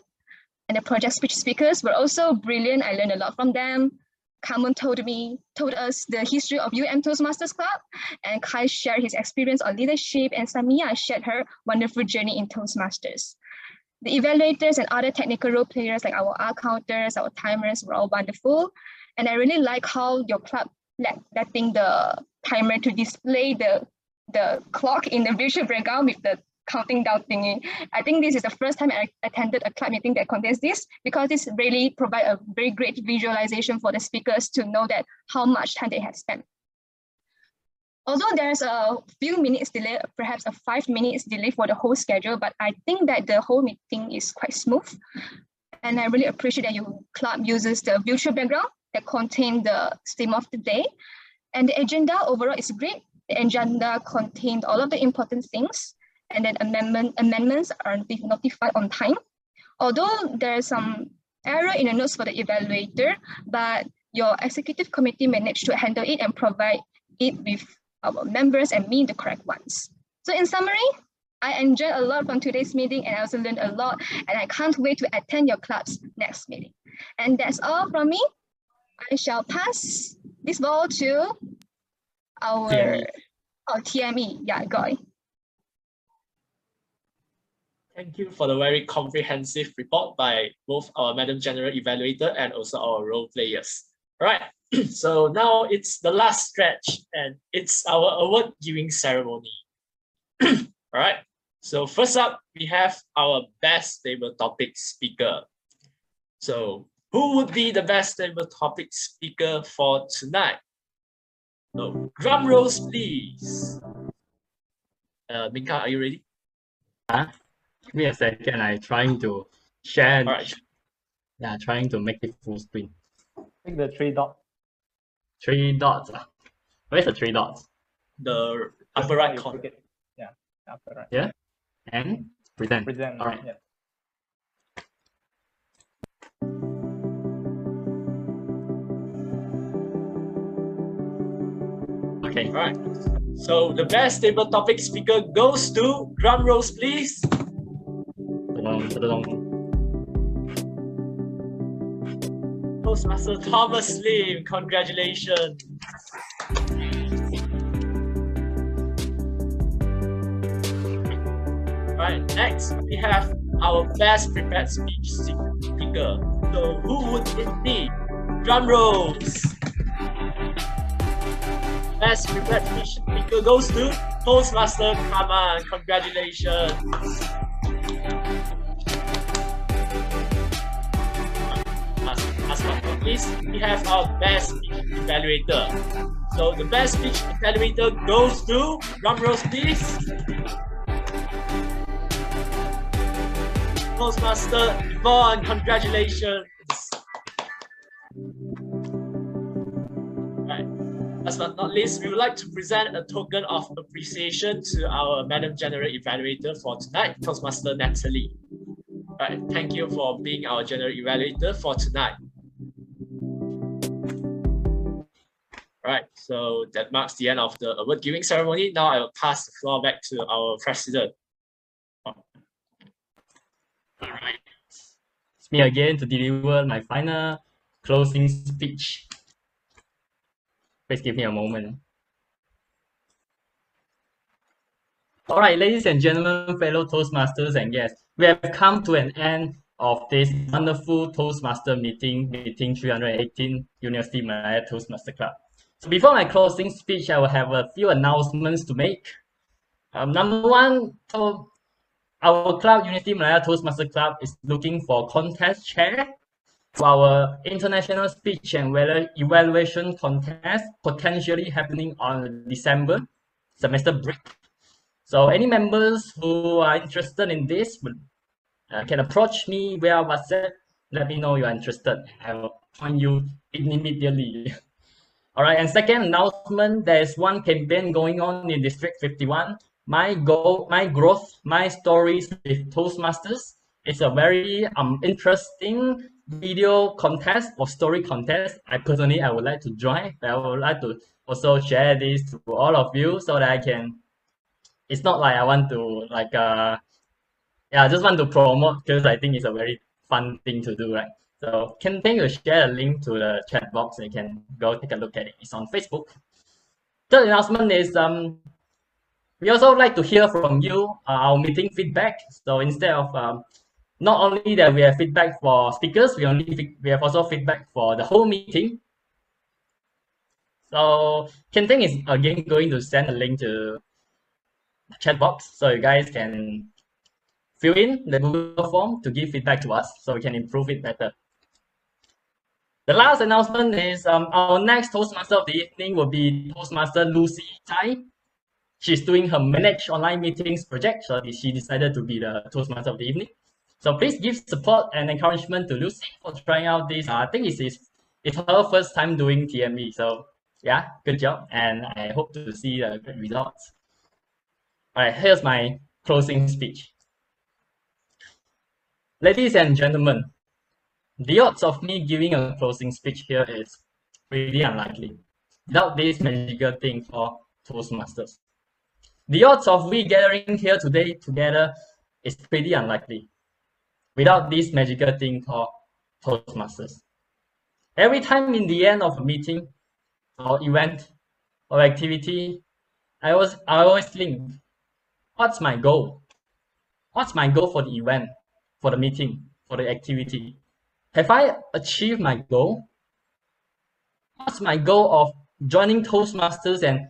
And the project speech speakers were also brilliant. I learned a lot from them. Kaman told me, told us the history of UM Toastmasters Club, and Kai shared his experience on leadership, and Samia shared her wonderful journey in Toastmasters. The evaluators and other technical role players like our Ah-Counters, our timers were all wonderful. And I really like how your club let, letting the timer to display the, the clock in the visual breakdown with the counting down thingy. I think this is the first time I attended a club meeting that contains this because this really provide a very great visualization for the speakers to know that how much time they have spent. Although there's a few minutes delay, perhaps a five minutes delay for the whole schedule, but I think that the whole meeting is quite smooth. And I really appreciate that your club uses the virtual background that contain the theme of the day. And the agenda overall is great. The agenda contained all of the important things and then amendment, amendments are notified on time. Although there's some error in the notes for the evaluator, but your executive committee managed to handle it and provide it with our members and me the correct ones. So in summary, I enjoyed a lot from today's meeting and I also learned a lot and I can't wait to attend your club's next meeting. And that's all from me. I shall pass this ball to our TME. Oh, TME. Yeah, Goy. Thank you for the very comprehensive report by both our Madam General Evaluator and also our role players. All right, so now it's the last stretch and it's our award giving ceremony. All right, so first up, we have our best table topic speaker. So who would be the best table topic speaker for tonight? So drum rolls, please. Uh, Minka, are you ready? Huh? Give me a second. I'm trying to share. All right. Yeah, trying to make it full screen. Click the three dot. Three dots. Uh. Where's the three dots? The upper right corner. Yeah, upper right. Yeah. And present. Present. All right. Yeah. Okay. All right. So the best table topic speaker goes to drum rolls, please. Toastmaster Thomas Lim, congratulations. Right, next we have our best prepared speech speaker. So who would it be? Drum rolls. Best prepared speech speaker goes to Toastmaster Kaman. Congratulations. Least, we have our best speech evaluator. So the best speech evaluator goes to drum please. Toastmaster Yvonne, congratulations. Right. Last but not least, we would like to present a token of appreciation to our Madam General Evaluator for tonight, Toastmaster Natalie. Right, thank you for being our General Evaluator for tonight. Right, so that marks the end of the award giving ceremony. Now I will pass the floor back to our President. Alright. It's me again to deliver my final closing speech. Please give me a moment. All right, ladies and gentlemen, fellow Toastmasters and guests, we have come to an end of this wonderful Toastmaster meeting, meeting 318 University Malaya Toastmaster Club. So before my closing speech, I will have a few announcements to make. Um, number one, so our club, Unity Malaya Toastmaster Club, is looking for contest chair for our international speech and evaluation contest potentially happening on December semester break. So any members who are interested in this uh, can approach me via WhatsApp. Let me know you're interested. I will point you immediately. All right, and second announcement, there's one campaign going on in District 51. My goal, my growth, my stories with Toastmasters. It's a very um interesting video contest or story contest. I personally, I would like to join. I would like to also share this to all of you so that I can, it's not like I want to like, uh, yeah, I just want to promote because I think it's a very fun thing to do, right? So can thank you share a link to the chat box and you can go take a look at it. It's on Facebook. Third announcement is um we also like to hear from you uh, our meeting feedback. So instead of um, not only that we have feedback for speakers, we only we have also feedback for the whole meeting. So Kenteng is again going to send a link to the chat box so you guys can fill in the Google form to give feedback to us so we can improve it better. The last announcement is um, our next Toastmaster of the evening will be Toastmaster Lucy Tai. She's doing her Manage Online Meetings project, so she decided to be the Toastmaster of the evening. So please give support and encouragement to Lucy for trying out this. Uh, I think it's, it's, it's her first time doing TME. So yeah, good job. And I hope to see the great results. All right, here's my closing speech. Ladies and gentlemen, the odds of me giving a closing speech here is pretty unlikely without this magical thing called Toastmasters. The odds of we gathering here today together is pretty unlikely without this magical thing called Toastmasters. Every time in the end of a meeting or event or activity, I always, I always think, what's my goal? What's my goal for the event, for the meeting, for the activity? Have I achieved my goal? What's my goal of joining Toastmasters and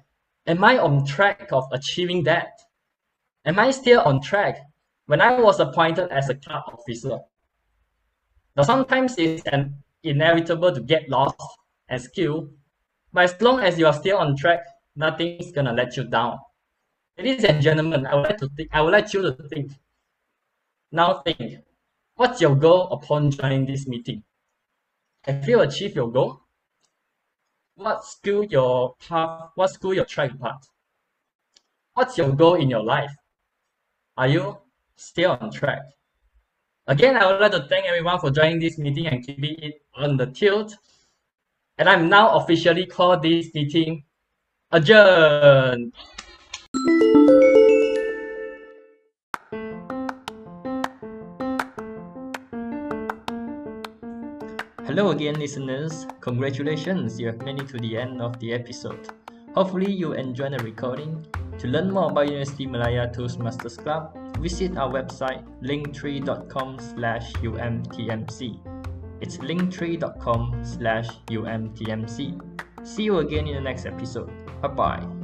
am I on track of achieving that? Am I still on track when I was appointed as a club officer? Now, sometimes it's an inevitable to get lost and skill, but as long as you are still on track, nothing's gonna let you down. Ladies and gentlemen, I would like to think, I would like you to think. Now think, What's your goal upon joining this meeting? Have you achieved your goal? What skill your path, what school your track path? What's your goal in your life? Are you still on track? Again, I would like to thank everyone for joining this meeting and keeping it on the tilt. And I'm now officially called this meeting adjourned. Hello again, listeners. Congratulations, you have made it to the end of the episode. Hopefully, you enjoyed the recording. To learn more about University Malaya Toastmasters Club, visit our website linktree.com slash umtmc. It's linktree.com slash umtmc. See you again in the next episode. Bye bye.